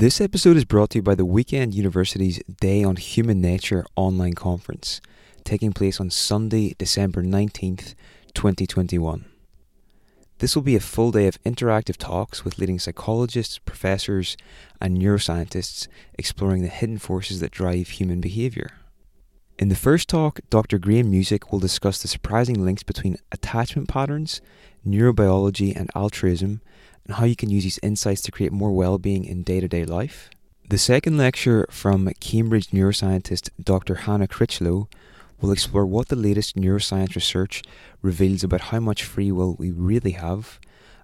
This episode is brought to you by the Weekend University's Day on Human Nature online conference, taking place on Sunday, December 19th, 2021. This will be a full day of interactive talks with leading psychologists, professors, and neuroscientists exploring the hidden forces that drive human behaviour. In the first talk, Dr. Graham Music will discuss the surprising links between attachment patterns, neurobiology, and altruism and how you can use these insights to create more well being in day to day life. The second lecture from Cambridge neuroscientist Dr. Hannah Critchlow will explore what the latest neuroscience research reveals about how much free will we really have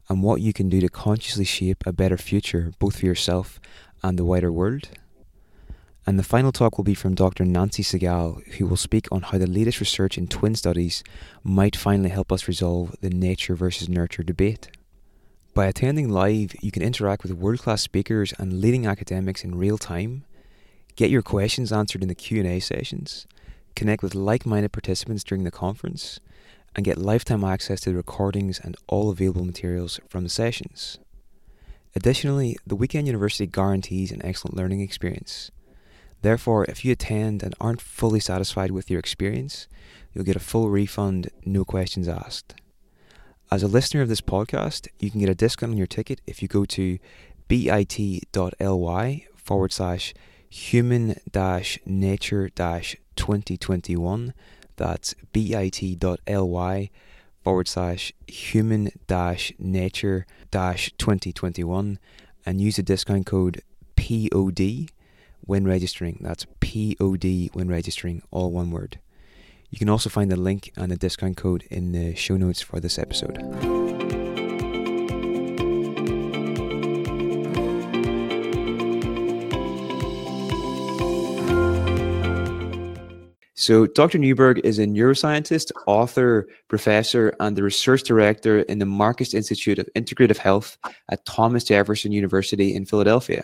and what you can do to consciously shape a better future both for yourself and the wider world. And the final talk will be from Dr. Nancy Segal, who will speak on how the latest research in twin studies might finally help us resolve the nature versus nurture debate. By attending live, you can interact with world-class speakers and leading academics in real time, get your questions answered in the Q&A sessions, connect with like-minded participants during the conference, and get lifetime access to the recordings and all available materials from the sessions. Additionally, the Weekend University guarantees an excellent learning experience. Therefore, if you attend and aren't fully satisfied with your experience, you'll get a full refund, no questions asked. As a listener of this podcast, you can get a discount on your ticket if you go to bit.ly forward slash human dash nature dash 2021. That's bit.ly forward slash human dash nature dash 2021 and use the discount code POD when registering. That's POD when registering, all one word. You can also find the link and the discount code in the show notes for this episode. So, Dr. Newberg is a neuroscientist, author, professor, and the research director in the Marcus Institute of Integrative Health at Thomas Jefferson University in Philadelphia.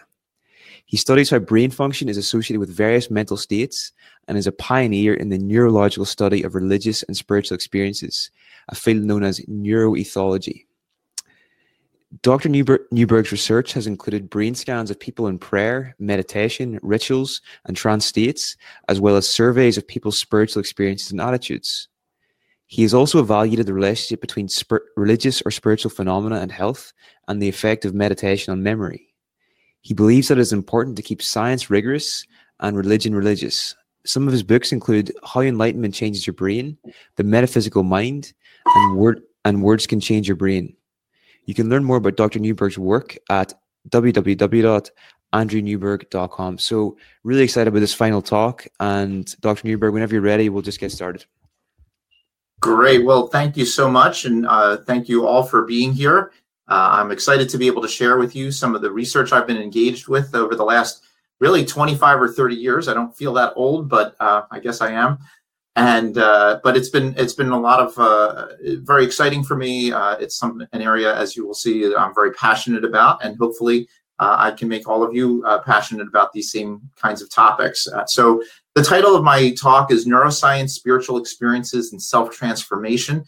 He studies how brain function is associated with various mental states and is a pioneer in the neurological study of religious and spiritual experiences, a field known as neurotheology. Dr. Newberg, Newberg's research has included brain scans of people in prayer, meditation, rituals, and trance states, as well as surveys of people's spiritual experiences and attitudes. He has also evaluated the relationship between religious or spiritual phenomena and health and the effect of meditation on memory. He believes that it is important to keep science rigorous and religion religious. Some of his books include How Enlightenment Changes Your Brain, The Metaphysical Mind, and Word and Words Can Change Your Brain. You can learn more about Dr. Newberg's work at www.andrewnewberg.com. So, really excited about this final talk. And Dr. Newberg, whenever you're ready, we'll just get started. Great. Well, thank you so much. And uh, thank you all for being here. Uh, I'm excited to be able to share with you some of the research I've been engaged with over the last really 25 or 30 years. I don't feel that old, but uh, I guess I am. And uh, but it's been it's been a lot of uh, very exciting for me. Uh, it's some an area, as you will see, that I'm very passionate about, and hopefully uh, I can make all of you passionate about these same kinds of topics. so the title of my talk is Neuroscience, Spiritual Experiences, and Self Transformation.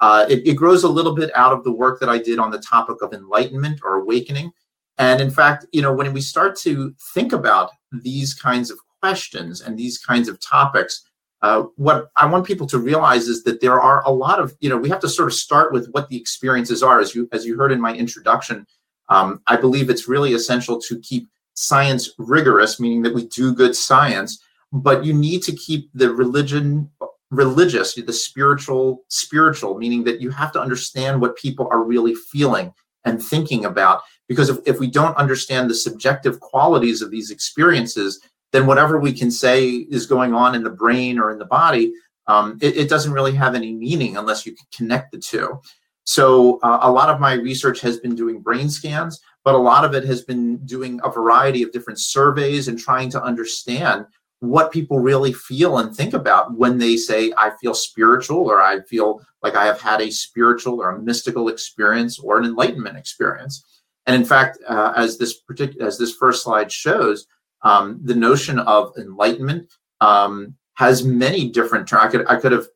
Uh, it, it, grows a little bit out of the work that I did on the topic of enlightenment or awakening. And in fact, you know, when we start to think about these kinds of questions and these kinds of topics, uh, what I want people to realize is that there are a lot of, you know, we have to sort of start with what the experiences are. As you as you heard in my introduction, um, I believe it's really essential to keep science rigorous, meaning that we do good science, but you need to keep the religion religious, the spiritual, spiritual, meaning that you have to understand what people are really feeling and thinking about. Because if, if we don't understand the subjective qualities of these experiences, then whatever we can say is going on in the brain or in the body, um, it, it, doesn't really have any meaning unless you connect the two. So uh, a lot of my research has been doing brain scans, but a lot of it has been doing a variety of different surveys and trying to understand what people really feel and think about when they say i feel spiritual or i feel like i have had a spiritual or a mystical experience or an enlightenment experience. And in fact uh, as this particular as this first slide shows um, the notion of enlightenment um, has many different terms I could, I could have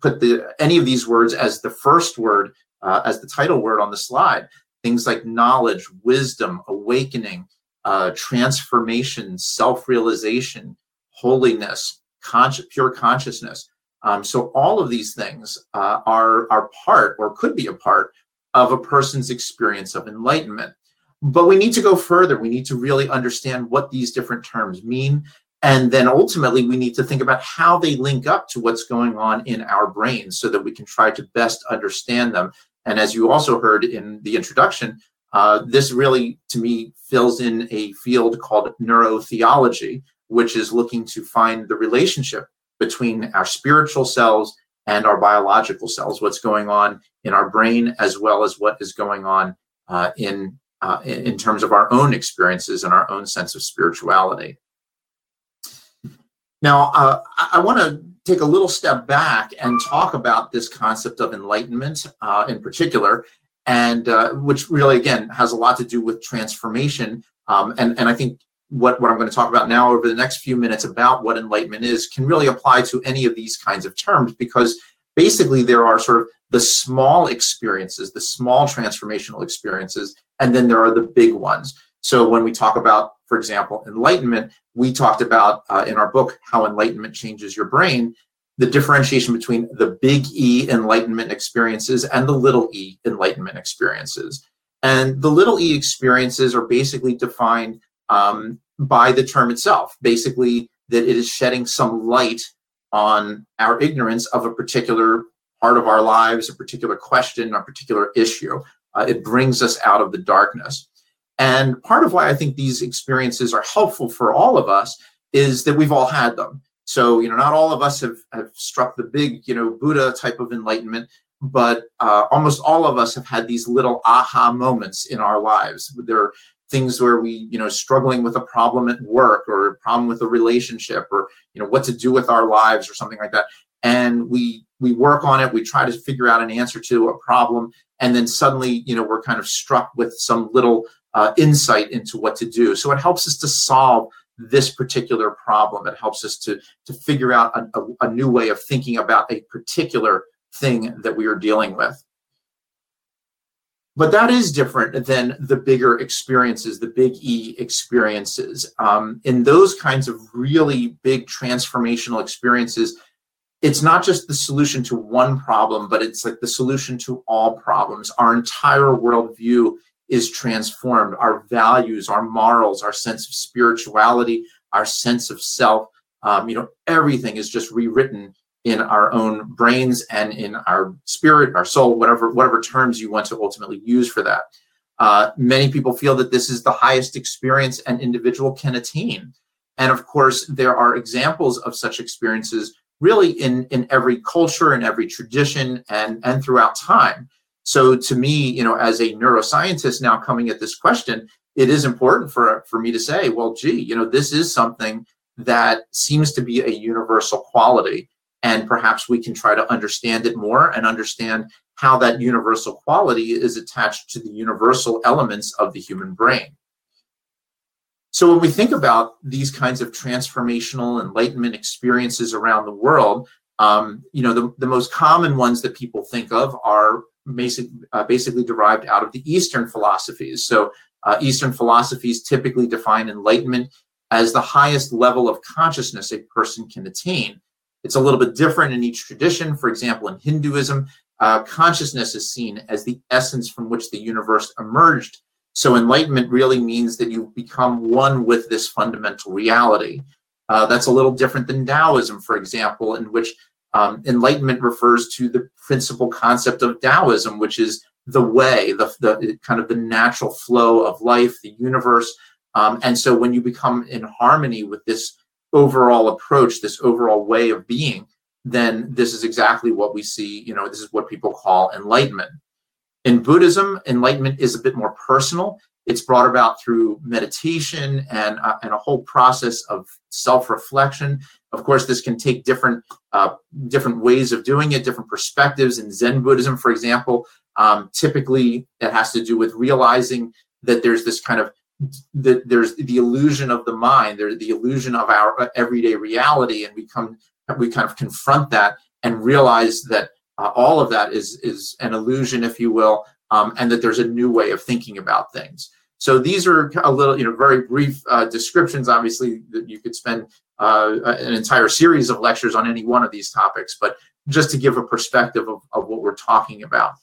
put the any of these words as the first word uh, as the title word on the slide. Things like knowledge wisdom awakening uh, transformation, self realization, holiness, conscious, pure consciousness. Um, so all of these things uh, are are part or could be a part of a person's experience of enlightenment. But we need to go further. We need to really understand what these different terms mean. And then ultimately, we need to think about how they link up to what's going on in our brains so that we can try to best understand them. And as you also heard in the introduction, uh, this really, to me, fills in a field called neurotheology, which is looking to find the relationship between our spiritual selves and our biological cells, what's going on in our brain, as well as what is going on uh, in, uh, in terms of our own experiences and our own sense of spirituality. Now, uh, I want to take a little step back and talk about this concept of enlightenment uh, in particular, and uh, which really, again, has a lot to do with transformation. Um, and, and I think what, what I'm going to talk about now over the next few minutes about what enlightenment is can really apply to any of these kinds of terms because basically there are sort of the small experiences, the small transformational experiences, and then there are the big ones. So when we talk about, for example, enlightenment, we talked about uh, in our book how enlightenment changes your brain the differentiation between the big E enlightenment experiences and the little e enlightenment experiences. And the little e experiences are basically defined um, by the term itself, basically, that it is shedding some light on our ignorance of a particular part of our lives, a particular question, a particular issue. Uh, it brings us out of the darkness. And part of why I think these experiences are helpful for all of us is that we've all had them. So, you know, not all of us have, have struck the big, you know, Buddha type of enlightenment, but uh, almost all of us have had these little aha moments in our lives. There are things where we, you know, struggling with a problem at work or a problem with a relationship or, you know, what to do with our lives or something like that. And we we work on it, we try to figure out an answer to a problem, and then suddenly, you know, we're kind of struck with some little uh, insight into what to do. So it helps us to solve this particular problem. It helps us to, to figure out a, a, a new way of thinking about a particular thing that we are dealing with. But that is different than the bigger experiences, the big E experiences. Um, in those kinds of really big transformational experiences, it's not just the solution to one problem, but it's like the solution to all problems. Our entire worldview is transformed. Our values, our morals, our sense of spirituality, our sense of self, um, you know, everything is just rewritten in our own brains and in our spirit, our soul, whatever whatever terms you want to ultimately use for that. Uh, many people feel that this is the highest experience an individual can attain. And of course, there are examples of such experiences really in, in every culture, in every tradition, and, and throughout time. So to me, you know, as a neuroscientist now coming at this question, it is important for, for me to say, well, gee, you know, this is something that seems to be a universal quality. And perhaps we can try to understand it more and understand how that universal quality is attached to the universal elements of the human brain. So when we think about these kinds of transformational enlightenment experiences around the world, um, you know, the, the most common ones that people think of are basic, uh, basically derived out of the Eastern philosophies. So, uh, Eastern philosophies typically define enlightenment as the highest level of consciousness a person can attain. It's a little bit different in each tradition. For example, in Hinduism, uh, consciousness is seen as the essence from which the universe emerged. So, enlightenment really means that you become one with this fundamental reality. Uh, that's a little different than Taoism, for example, in which um, enlightenment refers to the principal concept of Taoism, which is the way, the, the kind of the natural flow of life, the universe. Um, and so when you become in harmony with this overall approach, this overall way of being, then this is exactly what we see. You know, this is what people call enlightenment. In Buddhism, enlightenment is a bit more personal. It's brought about through meditation and, uh, and a whole process of self reflection. Of course, this can take different uh, different ways of doing it, different perspectives. In Zen Buddhism, for example, um, typically it has to do with realizing that there's this kind of there's the illusion of the mind, there's the illusion of our uh, everyday reality, and we come we kind of confront that and realize that uh, all of that is is an illusion, if you will, um, and that there's a new way of thinking about things. So these are a little, you know, very brief uh, descriptions. Obviously, that you could spend uh, an entire series of lectures on any one of these topics, but just to give a perspective of, of what we're talking about.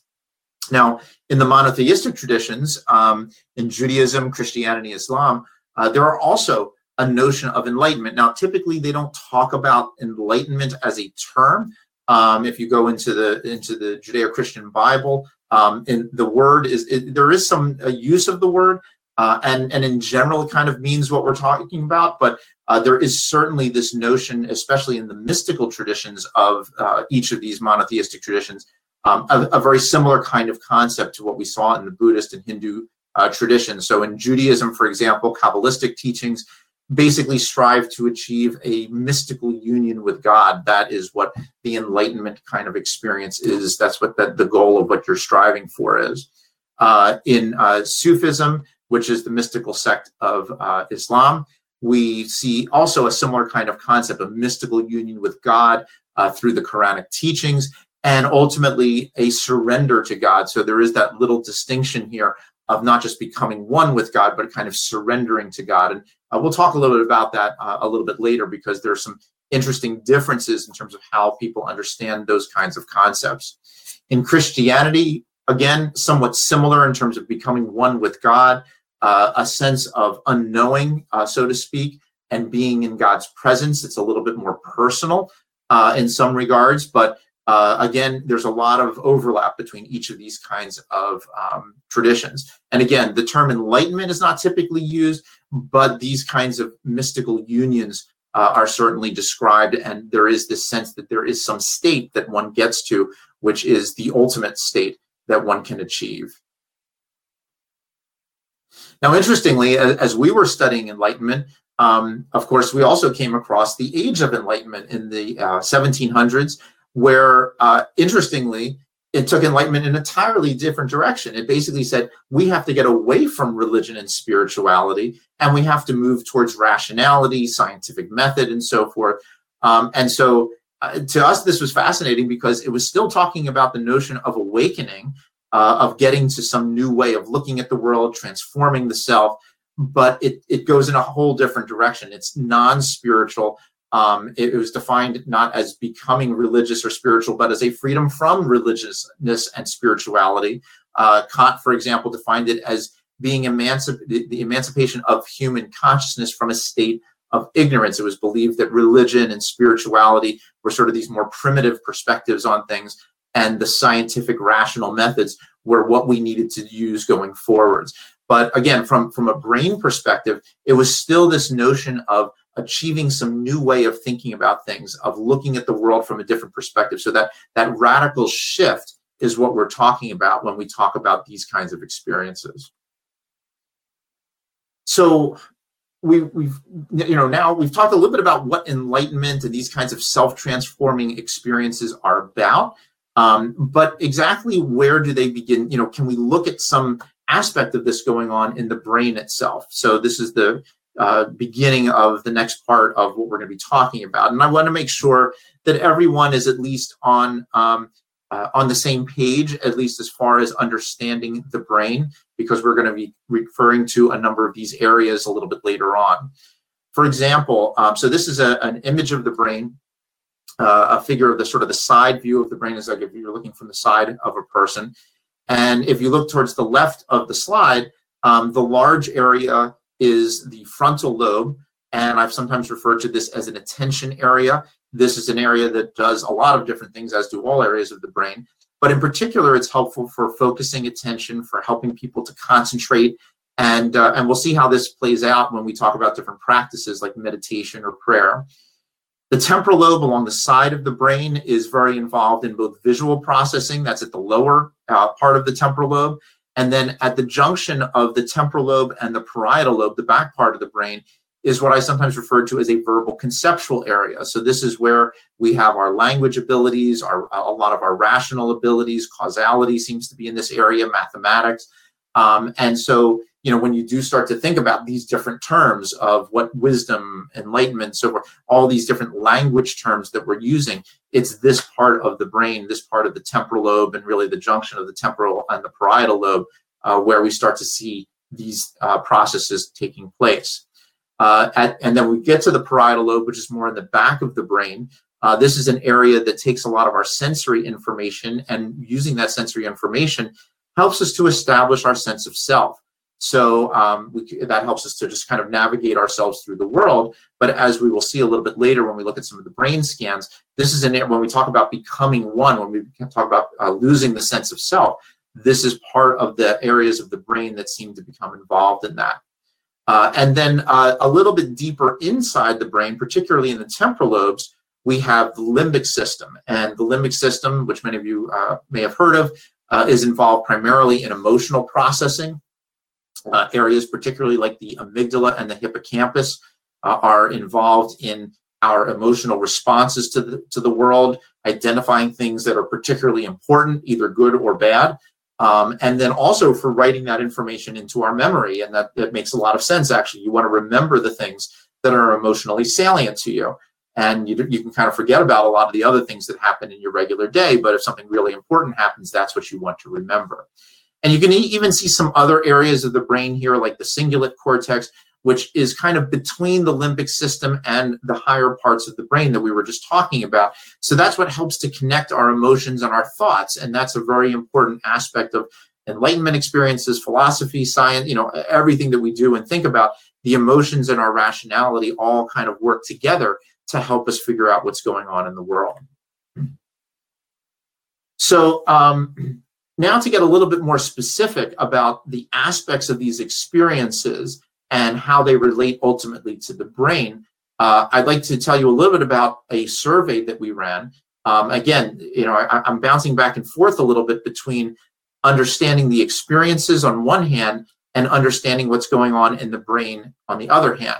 Now, in the monotheistic traditions, um, in Judaism, Christianity, Islam, uh, there are also a notion of enlightenment. Now, typically, they don't talk about enlightenment as a term. Um, if you go into the into the Judeo-Christian Bible, um, the word is it, there is some uh, use of the word, uh, and and in general, it kind of means what we're talking about. But uh, there is certainly this notion, especially in the mystical traditions of uh, each of these monotheistic traditions, um, a, a, very similar kind of concept to what we saw in the Buddhist and Hindu uh, traditions. So in Judaism, for example, Kabbalistic teachings basically strive to achieve a mystical union with God. That is what the enlightenment kind of experience is. That's what the, the goal of what you're striving for is. Uh, in uh, Sufism, which is the mystical sect of uh, Islam, we see also a similar kind of concept of mystical union with God uh, through the Quranic teachings and ultimately a surrender to God. So there is that little distinction here of not just becoming one with God, but kind of surrendering to God. And uh, we'll talk a little bit about that uh, a little bit later because there's some interesting differences in terms of how people understand those kinds of concepts. In Christianity, again, somewhat similar in terms of becoming one with God, uh, a sense of unknowing, uh, so to speak, and being in God's presence. It's a little bit more personal uh, in some regards, but uh, again, there's a lot of overlap between each of these kinds of um, traditions. And again, the term enlightenment is not typically used, but these kinds of mystical unions uh, are certainly described. And there is this sense that there is some state that one gets to, which is the ultimate state that one can achieve. Now, interestingly, as we were studying enlightenment, um, of course, we also came across the age of enlightenment in the uh, 1700s where uh, interestingly, it took enlightenment in an entirely different direction. It basically said we have to get away from religion and spirituality, and we have to move towards rationality, scientific method, and so forth. Um, and so, uh, to us, this was fascinating because it was still talking about the notion of awakening, uh, of getting to some new way of looking at the world, transforming the self. But it, it goes in a whole different direction. It's non spiritual, um, it, it, was defined not as becoming religious or spiritual, but as a freedom from religiousness and spirituality. Uh, Kant, for example, defined it as being emancip- the, the emancipation of human consciousness from a state of ignorance. It was believed that religion and spirituality were sort of these more primitive perspectives on things, and the scientific rational methods were what we needed to use going forwards. But again, from, from a brain perspective, it was still this notion of achieving some new way of thinking about things, of looking at the world from a different perspective. So that that radical shift is what we're talking about when we talk about these kinds of experiences. So we, we've you know now we've talked a little bit about what enlightenment and these kinds of self-transforming experiences are about. Um, but exactly where do they begin? You know, can we look at some aspect of this going on in the brain itself? So this is the uh, beginning of the next part of what we're going to be talking about. And I want to make sure that everyone is at least on um, uh, on the same page, at least as far as understanding the brain, because we're going to be referring to a number of these areas a little bit later on. For example, um, so this is a, an image of the brain, uh, a figure of the sort of the side view of the brain is like if you're looking from the side of a person. And if you look towards the left of the slide, um, the large area is the frontal lobe, and I've sometimes referred to this as an attention area. This is an area that does a lot of different things, as do all areas of the brain. But in particular, it's helpful for focusing attention, for helping people to concentrate. And, uh, and we'll see how this plays out when we talk about different practices like meditation or prayer. The temporal lobe along the side of the brain is very involved in both visual processing, that's at the lower uh, part of the temporal lobe, and then at the junction of the temporal lobe and the parietal lobe, the back part of the brain, is what I sometimes refer to as a verbal conceptual area. So this is where we have our language abilities, our a lot of our rational abilities, causality seems to be in this area, mathematics. Um, and so you know, when you do start to think about these different terms of what wisdom, enlightenment, so forth, all these different language terms that we're using, it's this part of the brain, this part of the temporal lobe, and really the junction of the temporal and the parietal lobe, uh, where we start to see these uh, processes taking place. Uh, at, and then we get to the parietal lobe, which is more in the back of the brain. Uh, this is an area that takes a lot of our sensory information, and using that sensory information helps us to establish our sense of self. So um, we, that helps us to just kind of navigate ourselves through the world. But as we will see a little bit later when we look at some of the brain scans, this is an when we talk about becoming one, when we talk about uh, losing the sense of self, this is part of the areas of the brain that seem to become involved in that. Uh, and then uh, a little bit deeper inside the brain, particularly in the temporal lobes, we have the limbic system. And the limbic system, which many of you uh, may have heard of, uh, is involved primarily in emotional processing uh, areas, particularly like the amygdala and the hippocampus, uh, are involved in our emotional responses to the to the world, identifying things that are particularly important, either good or bad, um, and then also for writing that information into our memory. And that, that makes a lot of sense. Actually, you want to remember the things that are emotionally salient to you. And you, you can kind of forget about a lot of the other things that happen in your regular day. But if something really important happens, that's what you want to remember. And you can even see some other areas of the brain here, like the cingulate cortex, which is kind of between the limbic system and the higher parts of the brain that we were just talking about. So that's what helps to connect our emotions and our thoughts. And that's a very important aspect of enlightenment experiences, philosophy, science, you know, everything that we do and think about. The emotions and our rationality all kind of work together to help us figure out what's going on in the world. So, um, now, to get a little bit more specific about the aspects of these experiences and how they relate ultimately to the brain, uh, I'd like to tell you a little bit about a survey that we ran. Um, again, you know, I, I'm bouncing back and forth a little bit between understanding the experiences on one hand and understanding what's going on in the brain on the other hand.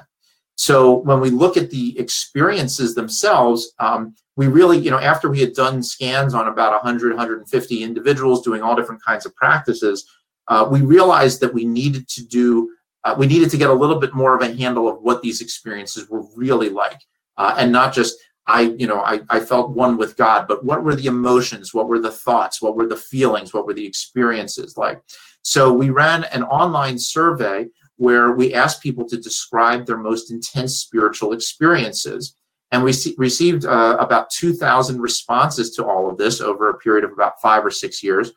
So when we look at the experiences themselves, um, we really, you know, after we had done scans on about 100, 150 individuals doing all different kinds of practices, uh, we realized that we needed to do, uh, we needed to get a little bit more of a handle of what these experiences were really like, uh, and not just I, you know, I, I felt one with God, but what were the emotions? What were the thoughts? What were the feelings? What were the experiences like? So we ran an online survey where we asked people to describe their most intense spiritual experiences. And we see, received uh, about 2,000 responses to all of this over a period of about five or six years.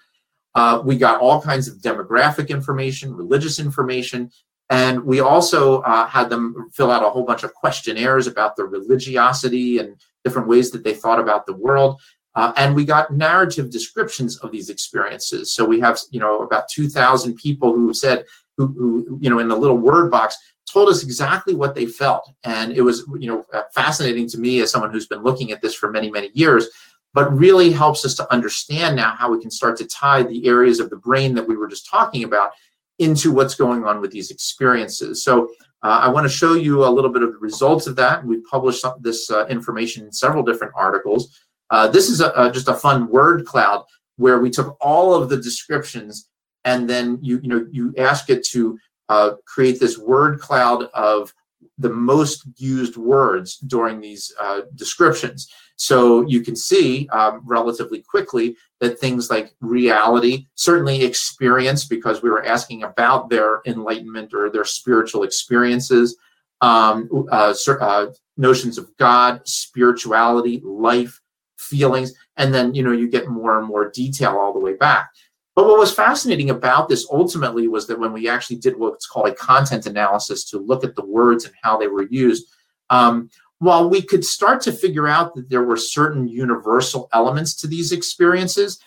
Uh, we got all kinds of demographic information, religious information, and we also uh, had them fill out a whole bunch of questionnaires about their religiosity and different ways that they thought about the world. Uh, and we got narrative descriptions of these experiences. So we have, you know, about 2,000 people who said, who, who, you know, in the little word box told us exactly what they felt. And it was, you know, uh, fascinating to me as someone who's been looking at this for many, many years, but really helps us to understand now how we can start to tie the areas of the brain that we were just talking about into what's going on with these experiences. So uh, I want to show you a little bit of the results of that. We've published this uh, information in several different articles. Uh, this is a, a, just a fun word cloud where we took all of the descriptions and then you you know you ask it to uh, create this word cloud of the most used words during these uh, descriptions. So you can see um, relatively quickly that things like reality, certainly experience, because we were asking about their enlightenment or their spiritual experiences, um, uh, uh, notions of God, spirituality, life, feelings, and then you know you get more and more detail all the way back. But what was fascinating about this ultimately was that when we actually did what's called a content analysis to look at the words and how they were used, um, while we could start to figure out that there were certain universal elements to these experiences,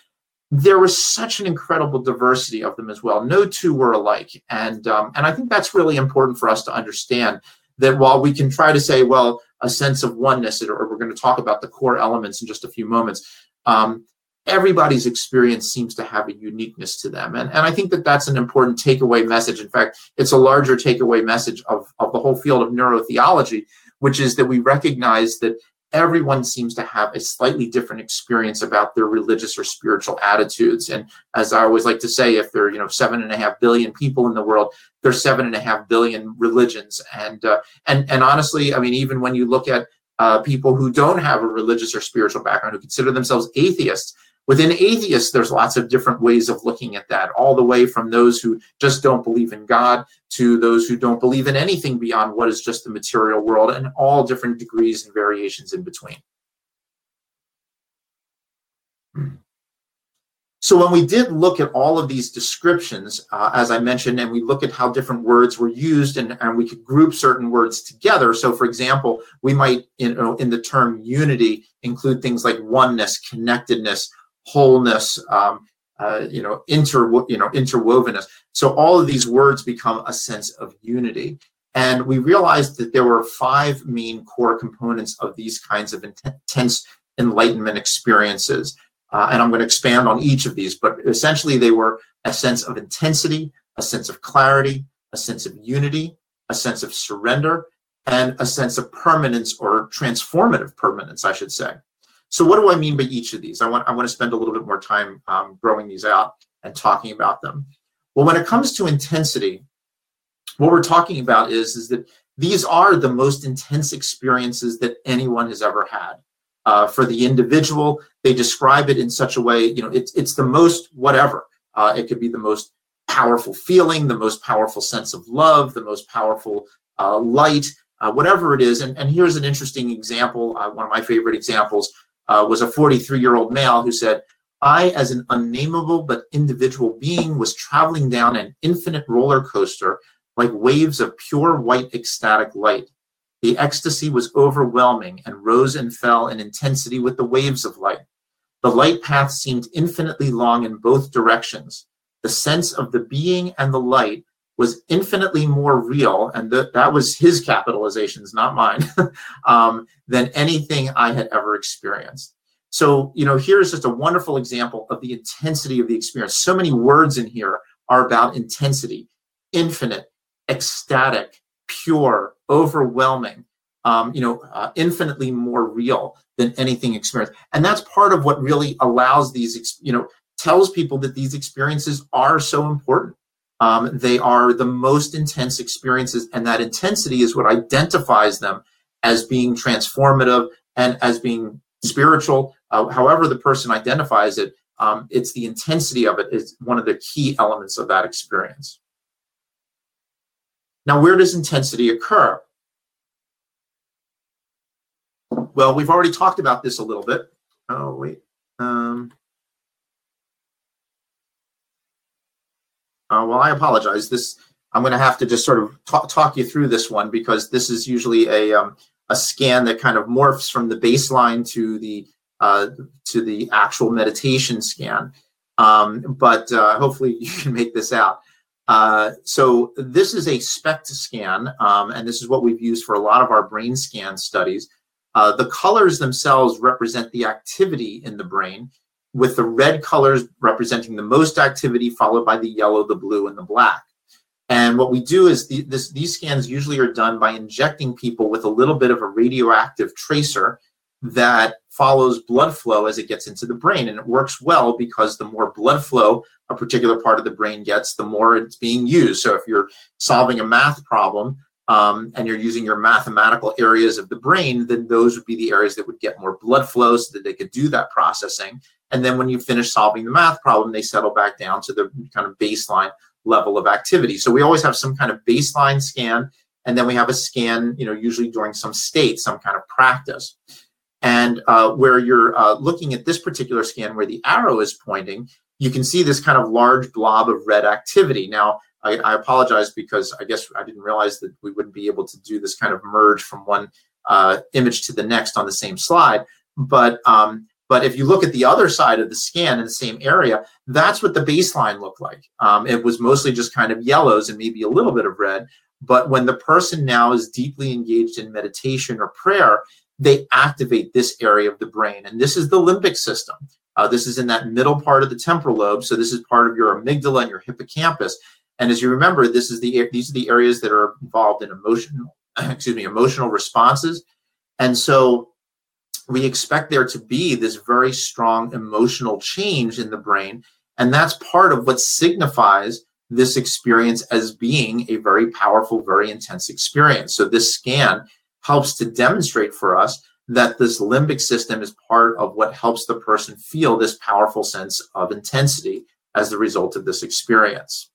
there was such an incredible diversity of them as well. No two were alike, and um, and I think that's really important for us to understand that while we can try to say, well, a sense of oneness, or we're going to talk about the core elements in just a few moments. Um, everybody's experience seems to have a uniqueness to them. And, and I think that that's an important takeaway message. In fact, it's a larger takeaway message of, of the whole field of neurotheology, which is that we recognize that everyone seems to have a slightly different experience about their religious or spiritual attitudes. And as I always like to say, if there are, you know, seven and a half billion people in the world, there's seven and a half billion religions. And, uh, and, and honestly, I mean, even when you look at uh, people who don't have a religious or spiritual background, who consider themselves atheists, Within atheists, there's lots of different ways of looking at that, all the way from those who just don't believe in God to those who don't believe in anything beyond what is just the material world, and all different degrees and variations in between. So when we did look at all of these descriptions, uh, as I mentioned, and we look at how different words were used and, and we could group certain words together. So for example, we might, know, in the term unity include things like oneness, connectedness, wholeness, um, uh, you know, inter, you know, interwovenness. So all of these words become a sense of unity. And we realized that there were five main core components of these kinds of intense enlightenment experiences. Uh, and I'm going to expand on each of these, but essentially they were a sense of intensity, a sense of clarity, a sense of unity, a sense of surrender, and a sense of permanence or transformative permanence, I should say. So what do I mean by each of these? I want, I want to spend a little bit more time um, growing these out and talking about them. Well, when it comes to intensity, what we're talking about is, is that these are the most intense experiences that anyone has ever had. Uh, for the individual, they describe it in such a way, you know, it's, it's the most whatever. Uh, it could be the most powerful feeling, the most powerful sense of love, the most powerful uh, light, uh, whatever it is. And, and here's an interesting example. Uh, one of my favorite examples uh, was a 43 year old male who said, I, as an unnameable but individual being, was traveling down an infinite roller coaster like waves of pure white ecstatic light. The ecstasy was overwhelming and rose and fell in intensity with the waves of light. The light path seemed infinitely long in both directions. The sense of the being and the light was infinitely more real, and th- that was his capitalizations, not mine, um, than anything I had ever experienced. So, you know, here's just a wonderful example of the intensity of the experience. So many words in here are about intensity, infinite, ecstatic, pure, overwhelming, um, you know, uh, infinitely more real than anything experienced. And that's part of what really allows these, you know, tells people that these experiences are so important. Um, they are the most intense experiences, and that intensity is what identifies them as being transformative and as being spiritual. Uh, however, the person identifies it, um, it's the intensity of it is one of the key elements of that experience. Now, where does intensity occur? Well, we've already talked about this a little bit. Oh, wait. Um, uh, well, I apologize. This I'm going to have to just sort of talk, talk you through this one because this is usually a um, a scan that kind of morphs from the baseline to the uh, to the actual meditation scan. Um, but uh, hopefully you can make this out. Uh, so this is a SPECT scan, um, and this is what we've used for a lot of our brain scan studies. Uh, the colors themselves represent the activity in the brain, with the red colors representing the most activity, followed by the yellow, the blue, and the black. And what we do is the, this, these scans usually are done by injecting people with a little bit of a radioactive tracer that follows blood flow as it gets into the brain. And it works well because the more blood flow a particular part of the brain gets, the more it's being used. So if you're solving a math problem um, and you're using your mathematical areas of the brain, then those would be the areas that would get more blood flow so that they could do that processing. And then when you finish solving the math problem, they settle back down to the kind of baseline level of activity. So we always have some kind of baseline scan, and then we have a scan, you know, usually during some state, some kind of practice. And uh, where you're uh, looking at this particular scan where the arrow is pointing, you can see this kind of large blob of red activity. Now, I, I apologize because I guess I didn't realize that we wouldn't be able to do this kind of merge from one uh, image to the next on the same slide. But um, but if you look at the other side of the scan in the same area, that's what the baseline looked like. Um, it was mostly just kind of yellows and maybe a little bit of red. But when the person now is deeply engaged in meditation or prayer, they activate this area of the brain. And this is the limbic system. Uh, this is in that middle part of the temporal lobe. So this is part of your amygdala and your hippocampus. And as you remember, this is the these are the areas that are involved in emotional, excuse me, emotional responses. And so we expect there to be this very strong emotional change in the brain. And that's part of what signifies this experience as being a very powerful, very intense experience. So this scan helps to demonstrate for us that this limbic system is part of what helps the person feel this powerful sense of intensity as the result of this experience.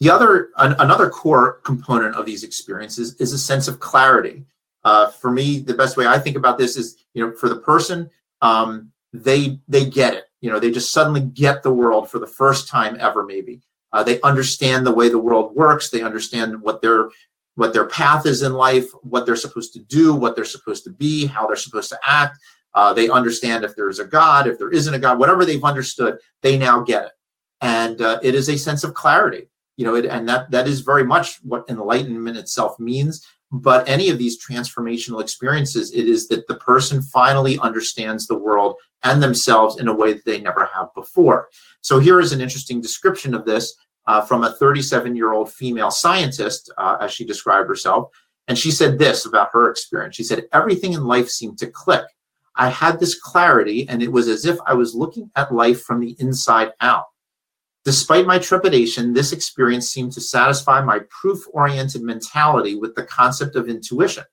The other, an, another core component of these experiences is a sense of clarity. Uh, for me, the best way I think about this is, you know, for the person, um, they they get it. You know, they just suddenly get the world for the first time ever. Maybe uh, they understand the way the world works. They understand what their what their path is in life, what they're supposed to do, what they're supposed to be, how they're supposed to act. Uh, they understand if there's a God, if there isn't a God, whatever they've understood, they now get it, and uh, it is a sense of clarity you know, it, and that that is very much what enlightenment itself means. But any of these transformational experiences, it is that the person finally understands the world and themselves in a way that they never have before. So here is an interesting description of this uh, from a 37 year old female scientist, uh, as she described herself. And she said this about her experience. She said, Everything in life seemed to click. I had this clarity, and it was as if I was looking at life from the inside out. Despite my trepidation, this experience seemed to satisfy my proof oriented mentality with the concept of intuition.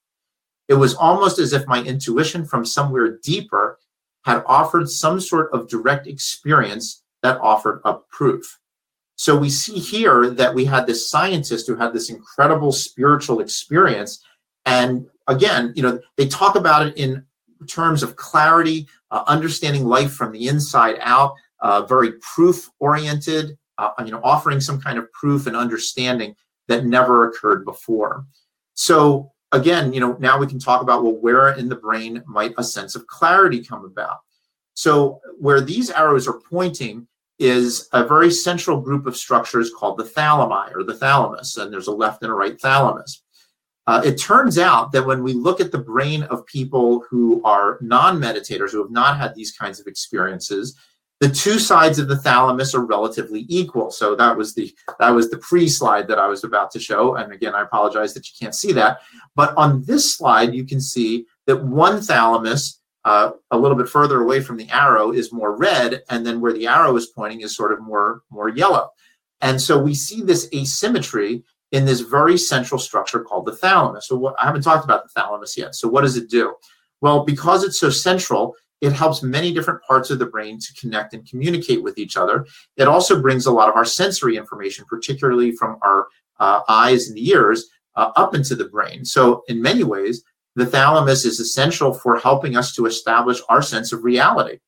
It was almost as if my intuition from somewhere deeper had offered some sort of direct experience that offered up proof. So we see here that we had this scientist who had this incredible spiritual experience. And again, you know, they talk about it in terms of clarity, uh, understanding life from the inside out uh, very proof oriented, uh, you know, offering some kind of proof and understanding that never occurred before. So again, you know, now we can talk about well, where in the brain might a sense of clarity come about? So where these arrows are pointing is a very central group of structures called the thalami or the thalamus, and there's a left and a right thalamus. Uh, it turns out that when we look at the brain of people who are non meditators, who have not had these kinds of experiences, the two sides of the thalamus are relatively equal. So that was the that was the pre-slide that I was about to show. And again, I apologize that you can't see that. But on this slide, you can see that one thalamus, uh, a little bit further away from the arrow, is more red, and then where the arrow is pointing is sort of more more yellow. And so we see this asymmetry in this very central structure called the thalamus. So what, I haven't talked about the thalamus yet. So what does it do? Well, because it's so central, it helps many different parts of the brain to connect and communicate with each other. It also brings a lot of our sensory information, particularly from our uh, eyes and ears, uh, up into the brain. So, in many ways, the thalamus is essential for helping us to establish our sense of reality.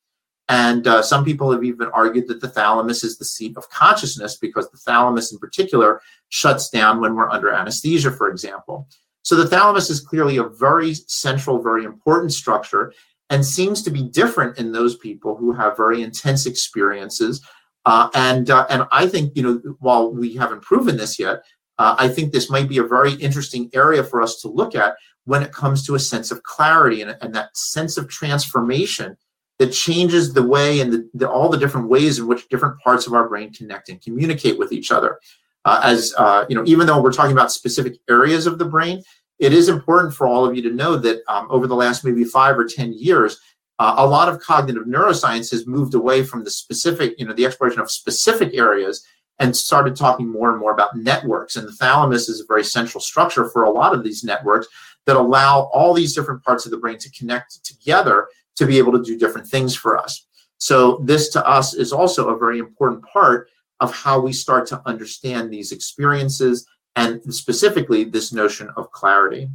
And uh, some people have even argued that the thalamus is the seat of consciousness because the thalamus, in particular, shuts down when we're under anesthesia, for example. So the thalamus is clearly a very central, very important structure and seems to be different in those people who have very intense experiences. Uh, and uh, and I think you know while we haven't proven this yet, uh, I think this might be a very interesting area for us to look at when it comes to a sense of clarity and, and that sense of transformation that changes the way and the, the, all the different ways in which different parts of our brain connect and communicate with each other. Uh, as uh, you know, even though we're talking about specific areas of the brain, it is important for all of you to know that um, over the last maybe five or 10 years, uh, a lot of cognitive neuroscience has moved away from the specific, you know, the exploration of specific areas and started talking more and more about networks. And the thalamus is a very central structure for a lot of these networks that allow all these different parts of the brain to connect together to be able to do different things for us. So, this to us is also a very important part of how we start to understand these experiences and specifically this notion of clarity.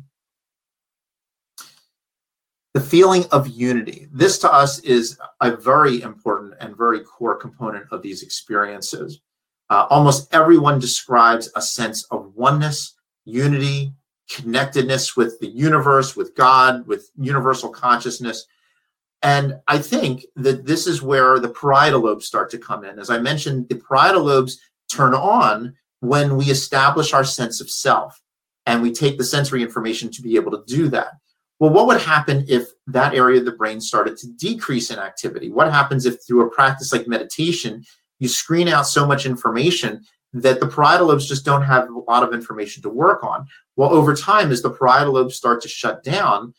The feeling of unity. This to us is a very important and very core component of these experiences. Uh, almost everyone describes a sense of oneness, unity, connectedness with the universe, with God, with universal consciousness. And I think that this is where the parietal lobes start to come in. As I mentioned, the parietal lobes turn on when we establish our sense of self and we take the sensory information to be able to do that. Well, what would happen if that area of the brain started to decrease in activity? What happens if through a practice like meditation, you screen out so much information that the parietal lobes just don't have a lot of information to work on? Well, over time, as the parietal lobes start to shut down,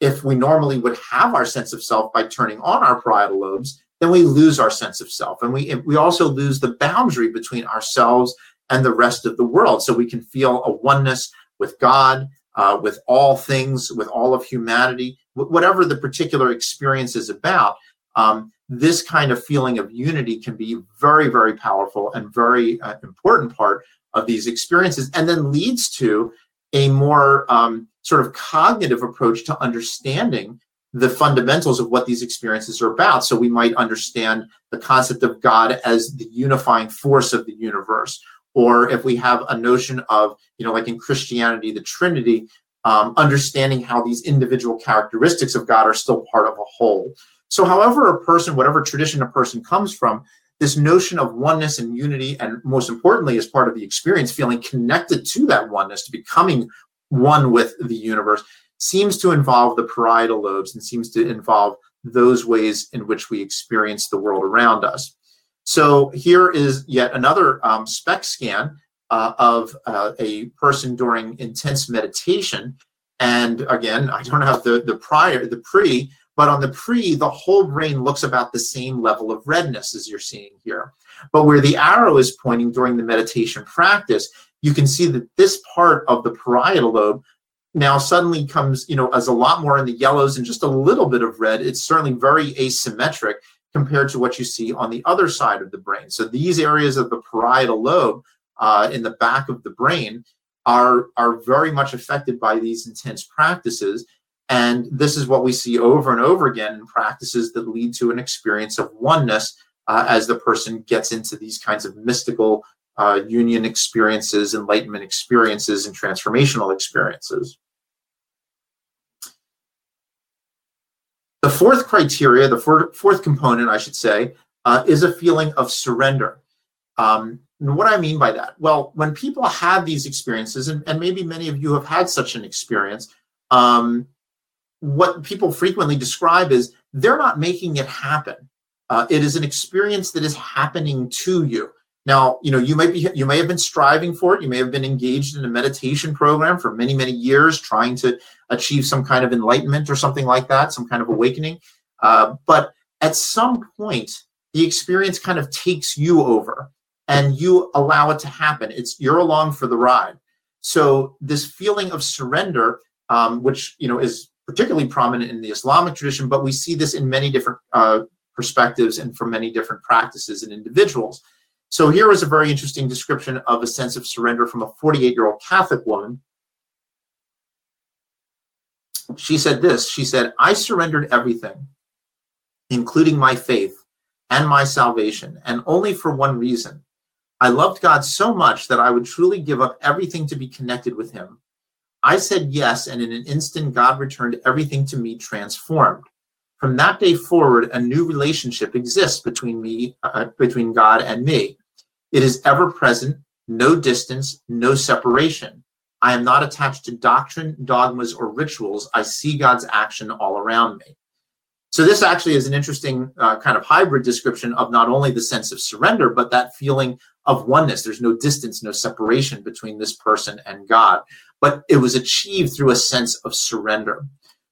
if we normally would have our sense of self by turning on our parietal lobes, then we lose our sense of self. And we, we also lose the boundary between ourselves and the rest of the world. So we can feel a oneness with God, uh, with all things, with all of humanity, whatever the particular experience is about, um, this kind of feeling of unity can be very, very powerful and very uh, important part of these experiences, and then leads to a more um, sort of cognitive approach to understanding the fundamentals of what these experiences are about. So we might understand the concept of God as the unifying force of the universe. Or if we have a notion of, you know, like in Christianity, the Trinity, um, understanding how these individual characteristics of God are still part of a whole. So, however, a person, whatever tradition a person comes from, this notion of oneness and unity, and most importantly, as part of the experience, feeling connected to that oneness, to becoming one with the universe, seems to involve the parietal lobes and seems to involve those ways in which we experience the world around us. So here is yet another um, SPECT scan uh, of uh, a person during intense meditation. And again, I don't have the, the prior, the pre, but on the pre, the whole brain looks about the same level of redness as you're seeing here. But where the arrow is pointing during the meditation practice, you can see that this part of the parietal lobe now suddenly comes, you know, as a lot more in the yellows and just a little bit of red. It's certainly very asymmetric compared to what you see on the other side of the brain. So these areas of the parietal lobe uh, in the back of the brain are are very much affected by these intense practices. And this is what we see over and over again in practices that lead to an experience of oneness uh, as the person gets into these kinds of mystical uh, union experiences, enlightenment experiences, and transformational experiences. The fourth criteria, the four, fourth component, I should say, uh, is a feeling of surrender. Um, what I mean by that? Well, when people have these experiences, and, and maybe many of you have had such an experience, um, what people frequently describe is they're not making it happen. Uh, it is an experience that is happening to you. Now, you know, you might be you may have been striving for it. You may have been engaged in a meditation program for many, many years, trying to achieve some kind of enlightenment or something like that, some kind of awakening. Uh, but at some point, the experience kind of takes you over, and you allow it to happen. It's you're along for the ride. So this feeling of surrender, um, which you know is particularly prominent in the Islamic tradition, but we see this in many different uh, perspectives and from many different practices and individuals so here is a very interesting description of a sense of surrender from a 48 year old Catholic woman. She said this She said, I surrendered everything, including my faith and my salvation, and only for one reason. I loved God so much that I would truly give up everything to be connected with Him. I said yes, and in an instant, God returned everything to me transformed. From that day forward, a new relationship exists between me, uh, between God and me. It is ever present, no distance, no separation. I am not attached to doctrine, dogmas, or rituals. I see God's action all around me. So, this actually is an interesting uh, kind of hybrid description of not only the sense of surrender, but that feeling of oneness. There's no distance, no separation between this person and God, but it was achieved through a sense of surrender.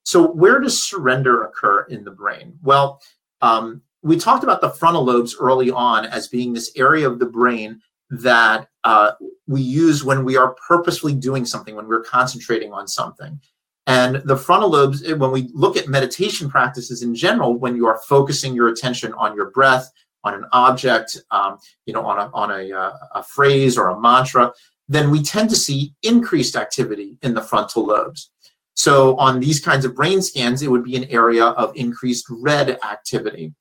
So, where does surrender occur in the brain? Well, um, we talked about the frontal lobes early on as being this area of the brain that uh, we use when we are purposefully doing something, when we're concentrating on something. And the frontal lobes, eh, when we look at meditation practices in general, when you are focusing your attention on your breath, on an object, um, you know, on a on a, uh, a phrase or a mantra, then we tend to see increased activity in the frontal lobes. So on these kinds of brain scans, it would be an area of increased red activity.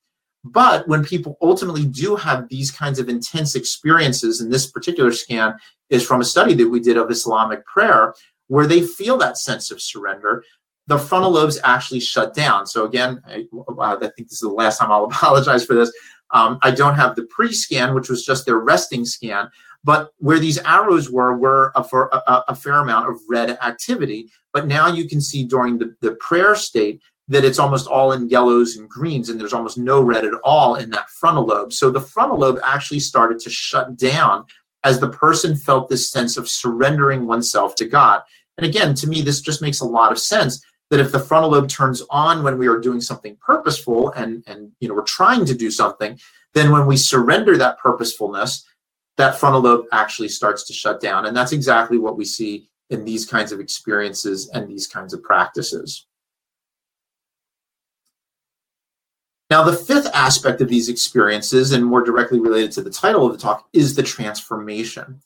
But when people ultimately do have these kinds of intense experiences, and this particular scan is from a study that we did of Islamic prayer, where they feel that sense of surrender, the frontal lobes actually shut down. So again, I, I think this is the last time I'll apologize for this. Um, I don't have the pre-scan, which was just their resting scan, but where these arrows were were a, for a, a fair amount of red activity. But now you can see during the, the prayer state that it's almost all in yellows and greens and there's almost no red at all in that frontal lobe. So the frontal lobe actually started to shut down as the person felt this sense of surrendering oneself to God. And again, to me, this just makes a lot of sense that if the frontal lobe turns on when we are doing something purposeful and, and you know we're trying to do something, then when we surrender that purposefulness, that frontal lobe actually starts to shut down. And that's exactly what we see in these kinds of experiences and these kinds of practices. Now, the fifth aspect of these experiences, and more directly related to the title of the talk, is the transformation.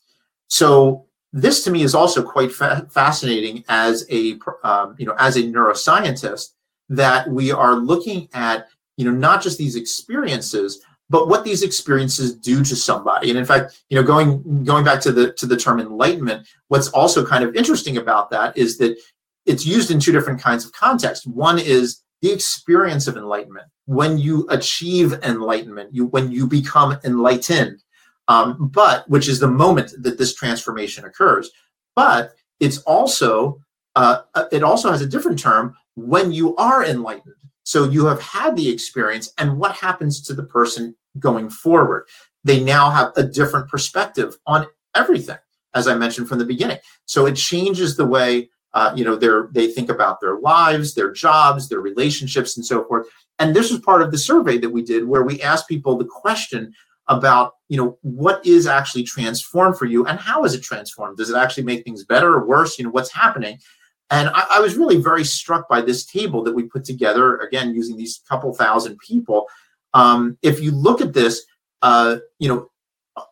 So, this to me is also quite fa- fascinating as a um, you know as a neuroscientist that we are looking at you know not just these experiences but what these experiences do to somebody and in fact you know going going back to the to the term enlightenment what's also kind of interesting about that is that it's used in two different kinds of contexts one is the experience of enlightenment when you achieve enlightenment you when you become enlightened um, but which is the moment that this transformation occurs but it's also uh, uh it also has a different term when you are enlightened. So you have had the experience and what happens to the person going forward? They now have a different perspective on everything as i mentioned from the beginning. So it changes the way uh, you know they're they think about their lives their jobs their relationships and so forth. And this was part of the survey that we did where we asked people the question about you know what is actually transformed for you and how is it transformed? Does it actually make things better or worse? You know what's happening? And I, I was really very struck by this table that we put together again using these couple thousand people. Um, if you look at this uh, you know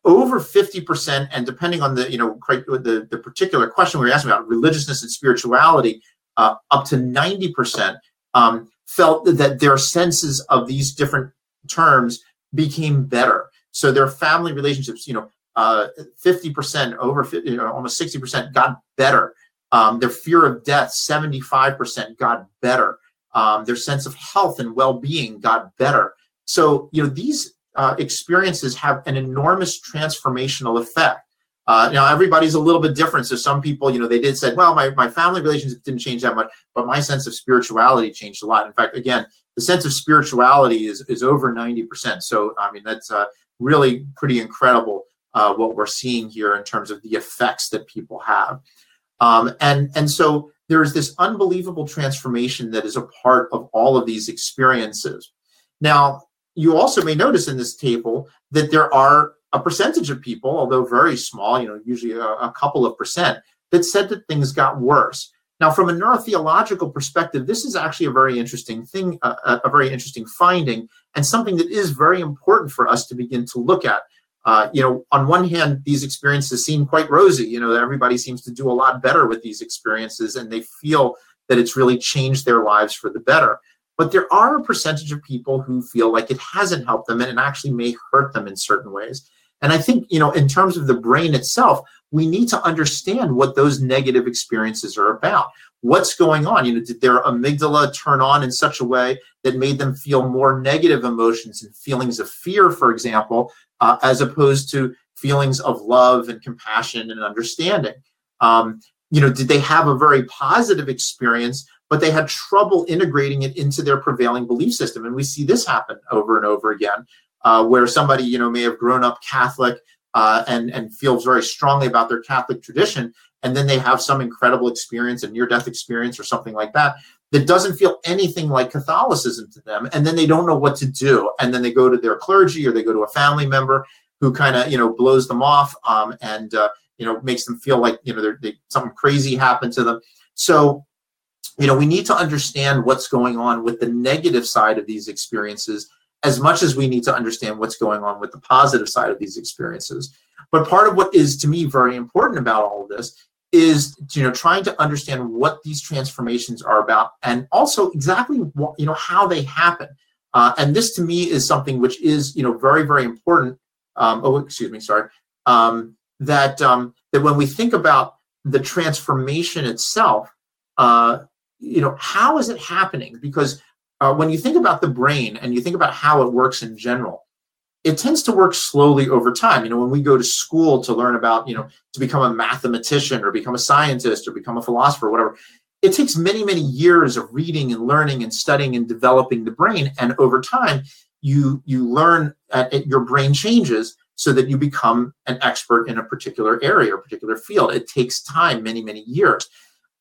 over 50% and depending on the you know the, the particular question we were asking about religiousness and spirituality uh, up to 90% um, felt that their senses of these different terms became better. So their family relationships, you know, uh, 50% over 50, you know, almost 60% got better. Um, their fear of death, 75% got better. Um, their sense of health and well-being got better. So, you know, these uh, experiences have an enormous transformational effect. Uh, now everybody's a little bit different. So some people, you know, they did say, well, my, my family relationship didn't change that much, but my sense of spirituality changed a lot. In fact, again, the sense of spirituality is is over 90%. So I mean, that's uh, really pretty incredible uh, what we're seeing here in terms of the effects that people have. Um, and and so there's this unbelievable transformation that is a part of all of these experiences. Now, you also may notice in this table that there are a percentage of people, although very small, you know, usually a, a couple of percent, that said that things got worse. Now, from a neurotheological perspective, this is actually a very interesting thing, a, a, very interesting finding, and something that is very important for us to begin to look at. Uh, you know, on one hand, these experiences seem quite rosy. You know, everybody seems to do a lot better with these experiences, and they feel that it's really changed their lives for the better. But there are a percentage of people who feel like it hasn't helped them and it actually may hurt them in certain ways. And I think, you know, in terms of the brain itself, we need to understand what those negative experiences are about. What's going on? You know, did their amygdala turn on in such a way that made them feel more negative emotions and feelings of fear, for example, uh, as opposed to feelings of love and compassion and understanding? Um, you know, did they have a very positive experience, but they had trouble integrating it into their prevailing belief system? And we see this happen over and over again uh, where somebody you know may have grown up Catholic uh, and and feels very strongly about their Catholic tradition, and then they have some incredible experience, a near death experience, or something like that that doesn't feel anything like Catholicism to them, and then they don't know what to do, and then they go to their clergy or they go to a family member who kind of you know blows them off um, and uh, you know makes them feel like you know they, something crazy happened to them. So you know we need to understand what's going on with the negative side of these experiences as much as we need to understand what's going on with the positive side of these experiences. But part of what is to me very important about all of this is you know trying to understand what these transformations are about and also exactly what, you know how they happen. Uh, and this to me is something which is you know very very important. Um, oh, excuse me, sorry. Um, that um, that when we think about the transformation itself, uh, you know, how is it happening? Because uh, when you think about the brain and you think about how it works in general, it tends to work slowly over time. You know, when we go to school to learn about, you know, to become a mathematician or become a scientist or become a philosopher, or whatever, it takes many, many years of reading and learning and studying and developing the brain. And over time, you you learn at, at your brain changes so that you become an expert in a particular area or particular field. It takes time, many, many years.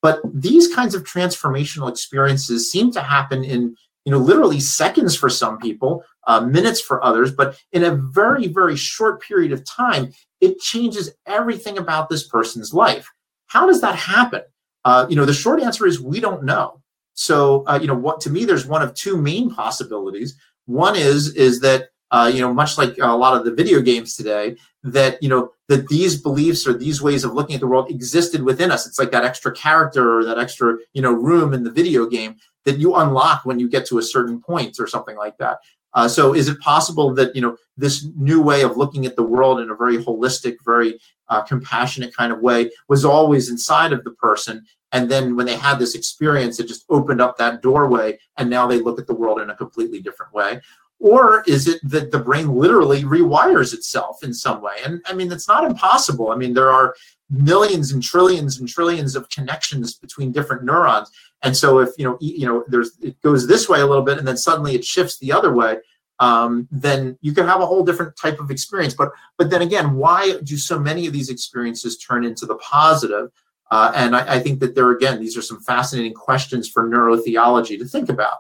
But these kinds of transformational experiences seem to happen in you know, literally seconds for some people, uh, minutes for others, but in a very, very short period of time, it changes everything about this person's life. how does that happen? Uh, you know, the short answer is we don't know. So, uh, you know, what to me, there's one of two main possibilities. One is is that uh, you know, much like a lot of the video games today, that you know that these beliefs or these ways of looking at the world existed within us. It's like that extra character or that extra you know room in the video game that you unlock when you get to a certain point or something like that. Uh, so, is it possible that you know this new way of looking at the world in a very holistic, very uh, compassionate kind of way was always inside of the person, and then when they had this experience, it just opened up that doorway, and now they look at the world in a completely different way? Or is it that the brain literally rewires itself in some way? And I mean, it's not impossible. I mean, there are millions and trillions and trillions of connections between different neurons. And so if you know, you know, there's it goes this way a little bit, and then suddenly it shifts the other way, um, then you can have a whole different type of experience. But but then again, why do so many of these experiences turn into the positive? Uh, and I, I think that there again, these are some fascinating questions for neurotheology to think about.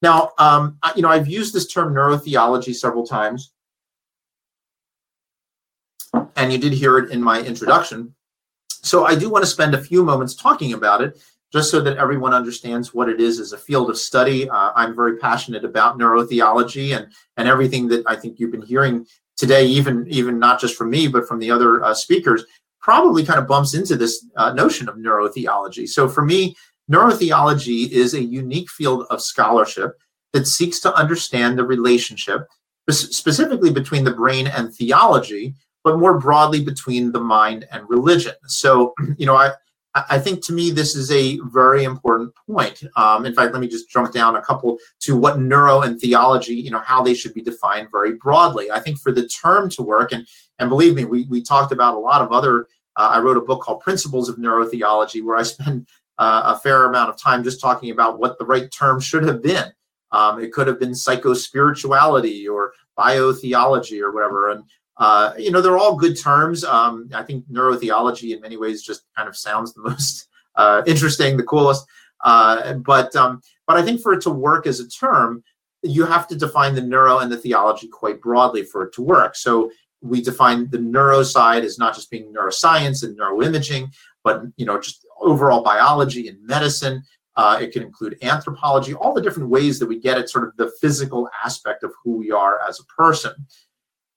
Now, um, you know, I've used this term neurotheology several times, and you did hear it in my introduction. So I do want to spend a few moments talking about it, just so that everyone understands what it is as a field of study. Uh, I'm very passionate about neurotheology and and everything that I think you've been hearing today, even even not just from me, but from the other uh, speakers, probably kind of bumps into this uh, notion of neurotheology. So for me, Neurotheology is a unique field of scholarship that seeks to understand the relationship, specifically between the brain and theology, but more broadly between the mind and religion. So, you know, I, I think to me this is a very important point. Um, in fact, let me just jump down a couple to what neuro and theology, you know, how they should be defined very broadly. I think for the term to work, and and believe me, we we talked about a lot of other. Uh, I wrote a book called Principles of Neurotheology, where I spend uh, a fair amount of time just talking about what the right term should have been. Um, it could have been psychospirituality or biotheology or whatever. And, uh, you know, they're all good terms. Um, I think neurotheology in many ways just kind of sounds the most uh, interesting, the coolest. Uh, but, um, but I think for it to work as a term, you have to define the neuro and the theology quite broadly for it to work. So we define the neuro side as not just being neuroscience and neuroimaging, but you know just overall biology and medicine. Uh, it can include anthropology, all the different ways that we get at sort of the physical aspect of who we are as a person.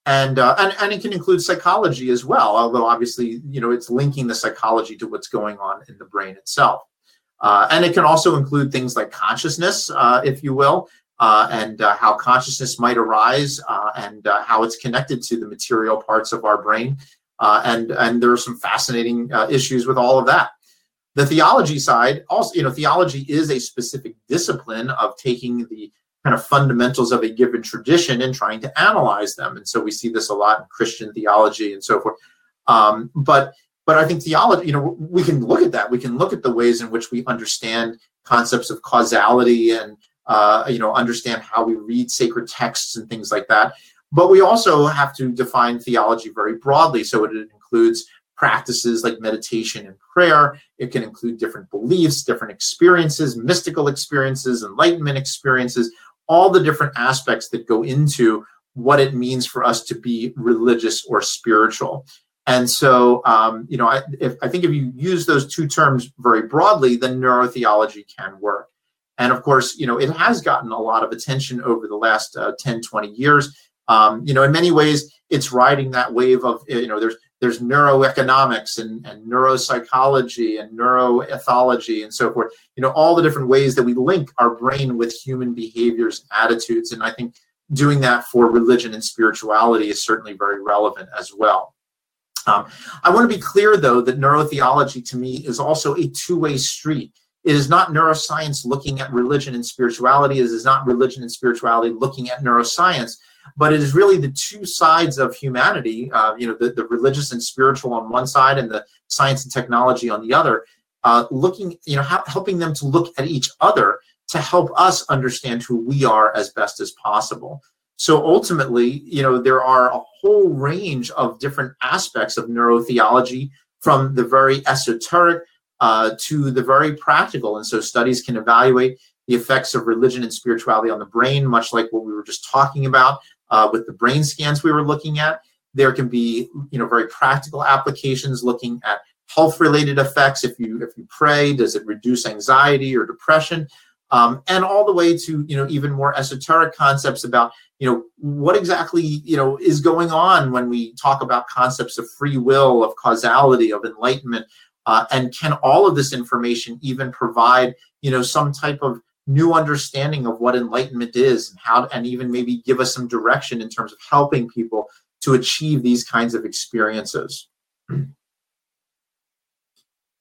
And, uh, and and it can include psychology as well, although obviously you know it's linking the psychology to what's going on in the brain itself. Uh, and it can also include things like consciousness, uh, if you will, uh, and uh, how consciousness might arise and how it's connected to the material parts of our brain. And, and there are some fascinating issues with all of that. The theology side, also, you know, theology is a specific discipline of taking the kind of fundamentals of a given tradition and trying to analyze them. And so we see this a lot in Christian theology and so forth. Um, but but I think theology, you know, we can look at that. We can look at the ways in which we understand concepts of causality and uh, you know, understand how we read sacred texts and things like that. But we also have to define theology very broadly. So it includes practices like meditation and prayer. It can include different beliefs, different experiences, mystical experiences, enlightenment experiences, all the different aspects that go into what it means for us to be religious or spiritual. And so, um, you know, I, if, I think if you use those two terms very broadly, then neurotheology can work. And of course, you know, it has gotten a lot of attention over the last uh, 10, 20 years. Um, you know, in many ways, it's riding that wave of, you know, there's there's neuroeconomics and, and neuropsychology and neuroethology and so forth. You know, all the different ways that we link our brain with human behaviors and attitudes. And I think doing that for religion and spirituality is certainly very relevant as well. Um, I want to be clear, though, that neurotheology to me is also a two way street. It is not neuroscience looking at religion and spirituality. It is not religion and spirituality looking at neuroscience. But it is really the two sides of humanity, uh, you know, the, the religious and spiritual on one side and the science and technology on the other, uh, looking, you know, ha- helping them to look at each other to help us understand who we are as best as possible. So ultimately, you know, there are a whole range of different aspects of neurotheology from the very esoteric uh, to the very practical. And so studies can evaluate the effects of religion and spirituality on the brain, much like what we were just talking about uh, with the brain scans we were looking at. There can be, you know, very practical applications looking at health related effects. If you if you pray, does it reduce anxiety or depression? Um, and all the way to you know even more esoteric concepts about you know what exactly you know is going on when we talk about concepts of free will, of causality, of enlightenment, uh, and can all of this information even provide you know some type of new understanding of what enlightenment is and how and even maybe give us some direction in terms of helping people to achieve these kinds of experiences.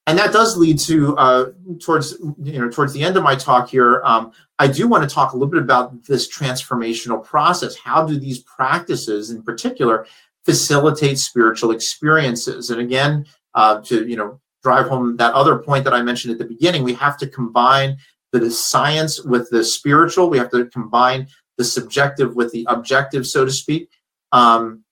And that does lead to uh, towards you know towards the end of my talk here. Um, I do want to talk a little bit about this transformational process. How do these practices, in particular, facilitate spiritual experiences? And again, uh, to you know drive home that other point that I mentioned at the beginning, we have to combine the science with the spiritual. We have to combine the subjective with the objective, so to speak. Um,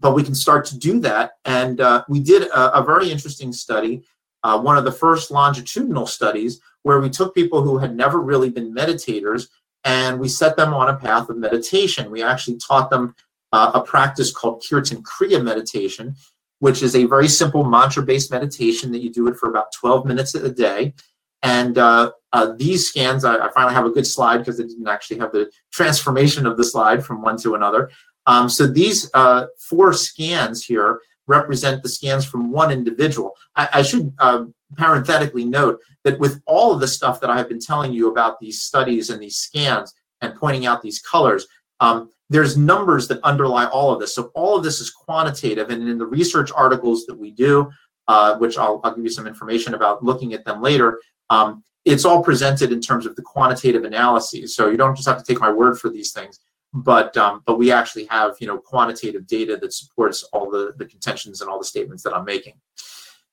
but we can start to do that. And uh, we did a, a, very interesting study, uh, one of the first longitudinal studies, where we took people who had never really been meditators and we set them on a path of meditation. We actually taught them uh, a practice called Kirtan Kriya meditation, which is a very simple mantra based meditation that you do it for about 12 minutes a day. And uh, uh, these scans, I, I, finally have a good slide because it didn't actually have the transformation of the slide from one to another. Um, so these uh, four scans here represent the scans from one individual. I, I should uh, parenthetically note that with all of the stuff that I have been telling you about these studies and these scans and pointing out these colors, um, there's numbers that underlie all of this. So all of this is quantitative, and in the research articles that we do, uh, which I'll, I'll, give you some information about looking at them later, um, it's all presented in terms of the quantitative analyses. So you don't just have to take my word for these things but um, but we actually have you know quantitative data that supports all the the contentions and all the statements that I'm making.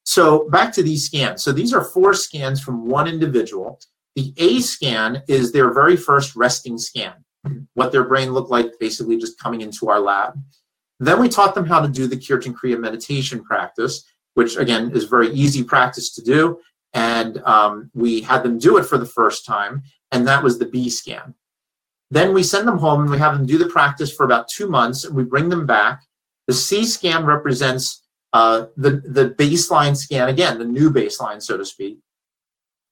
So back to these scans. So these are four scans from one individual. The A scan is their very first resting scan, what their brain looked like basically just coming into our lab. Then we taught them how to do the Kirtan Kriya meditation practice, which again is very easy practice to do. And um, we had them do it for the first time, and that was the B scan. Then we send them home and we have them do the practice for about two months and we bring them back. The C scan represents uh, the, the baseline scan, again, the new baseline, so to speak.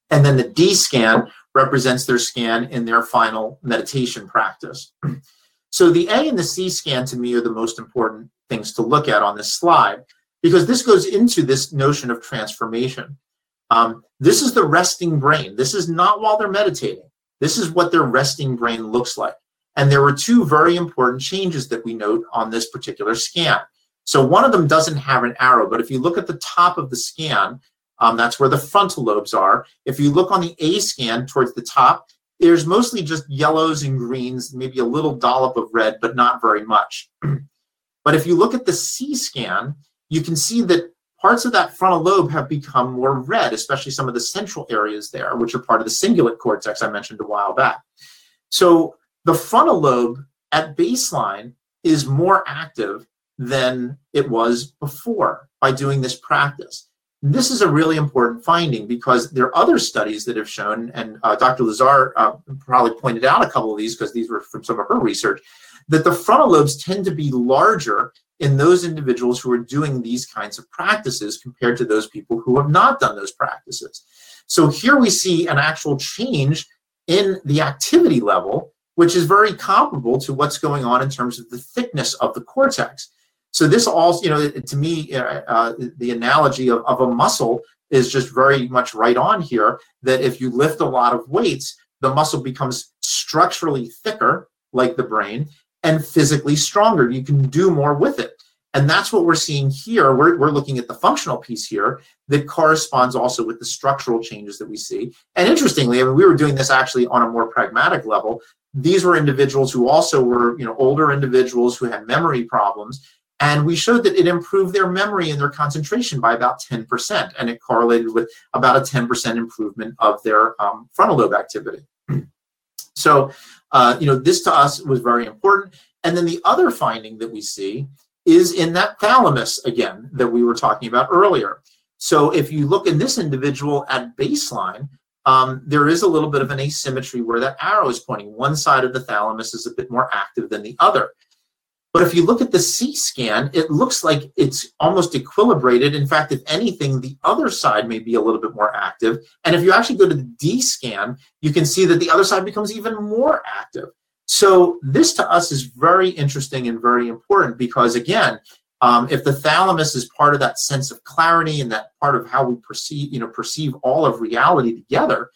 And then the D scan represents their scan in their final meditation practice. So the A and the C scan to me are the most important things to look at on this slide because this goes into this notion of transformation. Um, this is the resting brain. This is not while they're meditating. This is what their resting brain looks like. And there were two very important changes that we note on this particular scan. So one of them doesn't have an arrow, but if you look at the top of the scan, um, that's where the frontal lobes are. If you look on the A scan towards the top, there's mostly just yellows and greens, maybe a little dollop of red, but not very much. but if you look at the C scan, you can see that parts of that frontal lobe have become more red, especially some of the central areas there, which are part of the cingulate cortex I mentioned a while back. So the frontal lobe at baseline is more active than it was before by doing this practice. This is a really important finding because there are other studies that have shown, and uh, Dr. Lazar uh, probably pointed out a couple of these because these were from some of her research, that the frontal lobes tend to be larger in those individuals who are doing these kinds of practices compared to those people who have not done those practices. So here we see an actual change in the activity level, which is very comparable to what's going on in terms of the thickness of the cortex. So this also, you know, to me, uh, uh, the analogy of, of a muscle is just very much right on here. That if you lift a lot of weights, the muscle becomes structurally thicker, like the brain, and physically stronger. You can do more with it. And that's what we're seeing here. We're, we're looking at the functional piece here that corresponds also with the structural changes that we see. And interestingly, I mean, we were doing this actually on a more pragmatic level. These were individuals who also were, you know, older individuals who had memory problems. And we showed that it improved their memory and their concentration by about 10%. And it correlated with about a 10% improvement of their um, frontal lobe activity. So uh, you know, this to us was very important. And then the other finding that we see is in that thalamus again that we were talking about earlier. So if you look in this individual at baseline, um, there is a little bit of an asymmetry where that arrow is pointing. One side of the thalamus is a bit more active than the other. But if you look at the C scan, it looks like it's almost equilibrated. In fact, if anything, the other side may be a little bit more active. And if you actually go to the D scan, you can see that the other side becomes even more active. So this to us is very interesting and very important because again, um, if the thalamus is part of that sense of clarity and that part of how we perceive, you know, perceive all of reality together,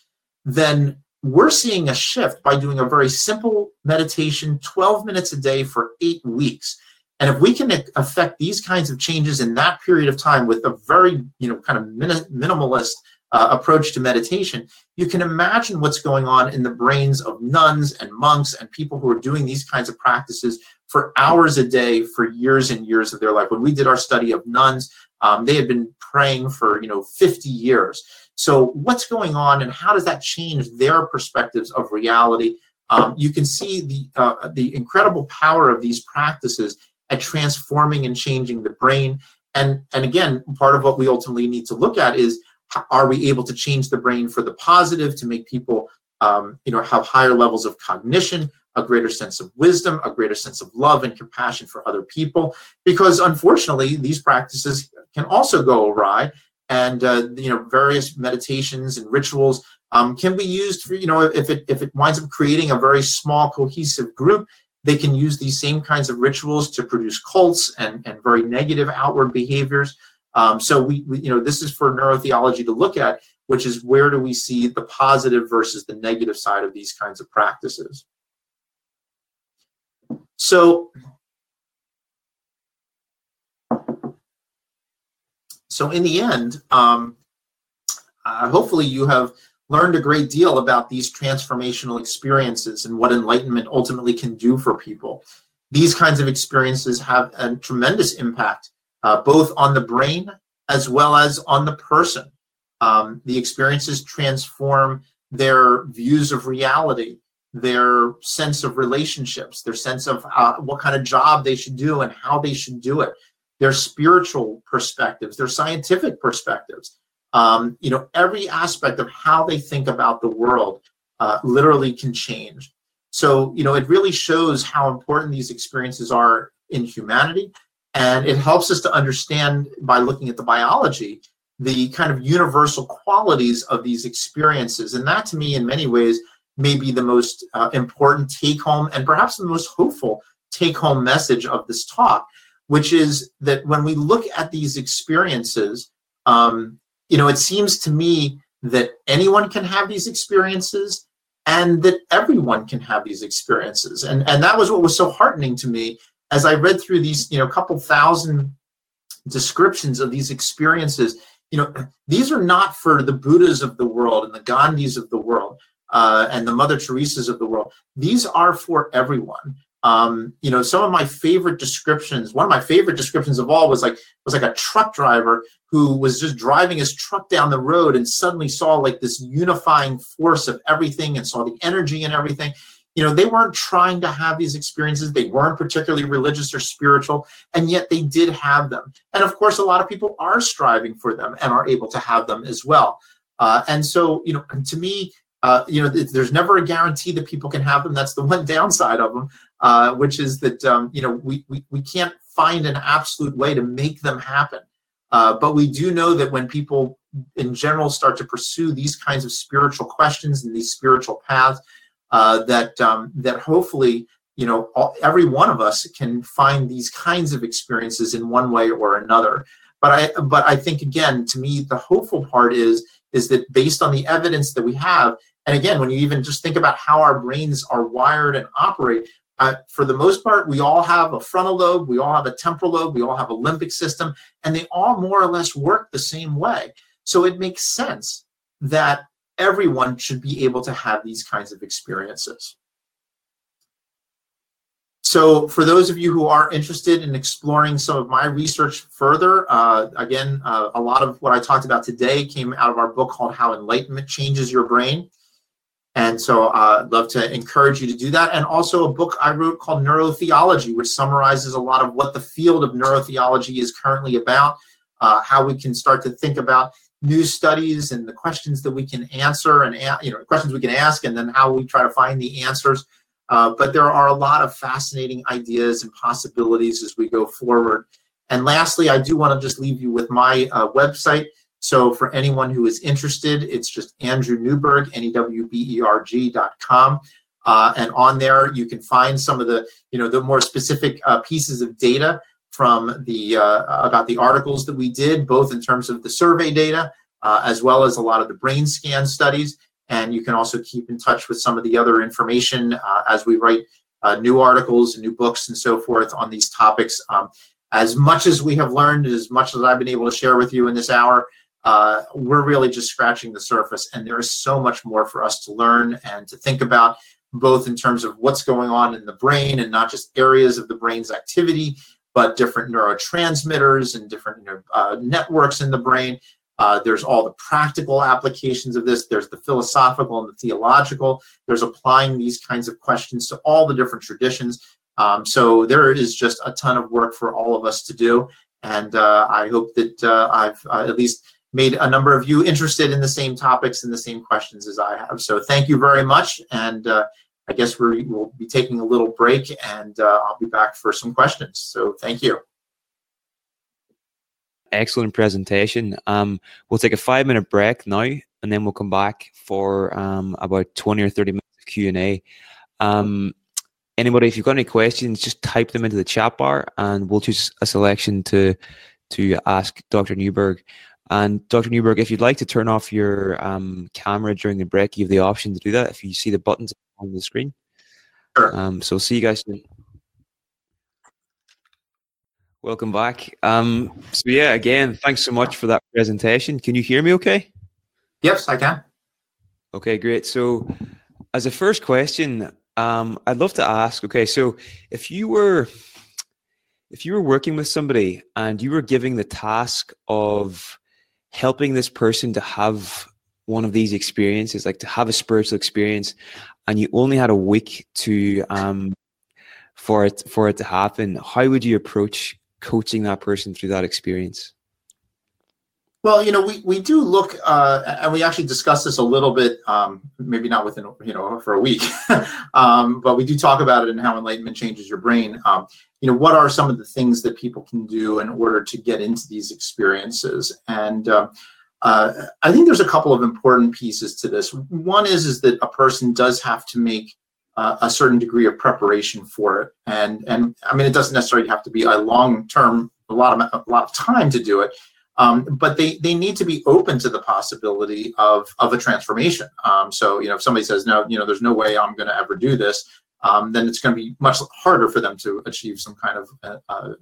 then we're seeing a shift by doing a very simple meditation, 12 minutes a day for eight weeks. And if we can affect these kinds of changes in that period of time with a very, you know, kind of minimalist uh, approach to meditation, you can imagine what's going on in the brains of nuns and monks and people who are doing these kinds of practices for hours a day for years and years of their life. When we did our study of nuns, um, they had been praying for you know 50 years. So what's going on, and how does that change their perspectives of reality? Um, you can see the uh, the incredible power of these practices at transforming and changing the brain. And and again, part of what we ultimately need to look at is are we able to change the brain for the positive to make people um, you know have higher levels of cognition a greater sense of wisdom a greater sense of love and compassion for other people because unfortunately these practices can also go awry and uh, you know various meditations and rituals um, can be used for you know if it if it winds up creating a very small cohesive group they can use these same kinds of rituals to produce cults and, and very negative outward behaviors um, so we, we, you know, this is for neurotheology to look at, which is where do we see the positive versus the negative side of these kinds of practices. So, so in the end, um, uh, hopefully you have learned a great deal about these transformational experiences and what enlightenment ultimately can do for people. These kinds of experiences have a tremendous impact uh, both on the brain as well as on the person. Um, the experiences transform their views of reality, their sense of relationships, their sense of uh, what kind of job they should do and how they should do it, their spiritual perspectives, their scientific perspectives. Um, you know, every aspect of how they think about the world uh, literally can change. So, you know, it really shows how important these experiences are in humanity and it helps us to understand by looking at the biology the kind of universal qualities of these experiences. And that to me, in many ways, may be the most uh, important take home and perhaps the most hopeful take home message of this talk, which is that when we look at these experiences, um, you know, it seems to me that anyone can have these experiences and that everyone can have these experiences. And, and that was what was so heartening to me as I read through these, you know, couple thousand descriptions of these experiences, you know, these are not for the Buddhas of the world and the Gandhis of the world uh, and the Mother Teresa's of the world. These are for everyone. Um, you know, some of my favorite descriptions, one of my favorite descriptions of all was like was like a truck driver who was just driving his truck down the road and suddenly saw like this unifying force of everything and saw the energy and everything. You know they weren't trying to have these experiences. They weren't particularly religious or spiritual and yet they did have them. And of course a lot of people are striving for them and are able to have them as well. Uh, and so you know to me uh, you know there's never a guarantee that people can have them. That's the one downside of them uh, which is that um, you know we, we we can't find an absolute way to make them happen. Uh, but we do know that when people in general start to pursue these kinds of spiritual questions and these spiritual paths uh, that um, that hopefully you know all, every one of us can find these kinds of experiences in one way or another. But i but i think again to me the hopeful part is is that based on the evidence that we have and again when you even just think about how our brains are wired and operate uh, for the most part we all have a frontal lobe we all have a temporal lobe we all have a limbic system and they all more or less work the same way so it makes sense that everyone should be able to have these kinds of experiences. So for those of you who are interested in exploring some of my research further, uh, again, uh, a lot of what I talked about today came out of our book called How Enlightenment Changes Your Brain. And so uh, I'd love to encourage you to do that. And also a book I wrote called Neurotheology, which summarizes a lot of what the field of neurotheology is currently about, uh, how we can start to think about new studies and the questions that we can answer and you know questions we can ask and then how we try to find the answers Uh, but there are a lot of fascinating ideas and possibilities as we go forward. And lastly, I do want to just leave you with my uh, website. So for anyone who is interested, it's just Andrew Newberg, N-E-W-B-E-R-G dot com. Uh, and on there, you can find some of the, you know, the more specific uh, pieces of data from the uh, about the articles that we did, both in terms of the survey data uh, as well as a lot of the brain scan studies. And you can also keep in touch with some of the other information uh, as we write uh, new articles and new books and so forth on these topics. Um, as much as we have learned, as much as I've been able to share with you in this hour, uh, we're really just scratching the surface, and there is so much more for us to learn and to think about, both in terms of what's going on in the brain and not just areas of the brain's activity, but different neurotransmitters and different uh, networks in the brain. Uh, there's all the practical applications of this. There's the philosophical and the theological. There's applying these kinds of questions to all the different traditions. Um, so there is just a ton of work for all of us to do. And uh, I hope that uh, I've uh, at least made a number of you interested in the same topics and the same questions as I have. So thank you very much. And uh, I guess we will be taking a little break and uh, I'll be back for some questions. So thank you. Excellent presentation. Um, we'll take a five minute break now and then we'll come back for um, about 20 or 30 minutes of Q&A. Um, anybody, if you've got any questions, just type them into the chat bar and we'll choose a selection to to ask Dr. Newberg. And Dr. Newberg, if you'd like to turn off your um, camera during the break, you have the option to do that if you see the buttons on the screen. Sure. Um, so see you guys soon. Welcome back. Um, so yeah, again, thanks so much for that presentation. Can you hear me okay? Yes, I can. Okay, great. So as a first question, um, I'd love to ask, okay, so if you were if you were working with somebody and you were giving the task of helping this person to have one of these experiences, like to have a spiritual experience, and you only had a week to um, for it for it to happen, how would you approach coaching that person through that experience? Well, you know, we, we do look, uh, and we actually discuss this a little bit, um, maybe not within, you know, for a week, um, but we do talk about it and how enlightenment changes your brain. Um, you know, what are some of the things that people can do in order to get into these experiences? And uh, uh, I think there's a couple of important pieces to this. One is is that a person does have to make uh, a certain degree of preparation for it, and and I mean it doesn't necessarily have to be a long term, a lot of a lot of time to do it, um, but they they need to be open to the possibility of of a transformation. Um, so you know if somebody says no, you know there's no way I'm going to ever do this. Um, then it's going to be much harder for them to achieve some kind of uh, uh,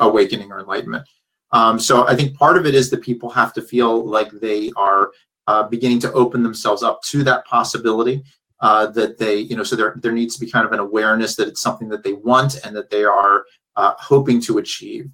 awakening or enlightenment. Um, so I think part of it is that people have to feel like they are uh, beginning to open themselves up to that possibility. Uh, that they, you know, so there there needs to be kind of an awareness that it's something that they want and that they are uh, hoping to achieve.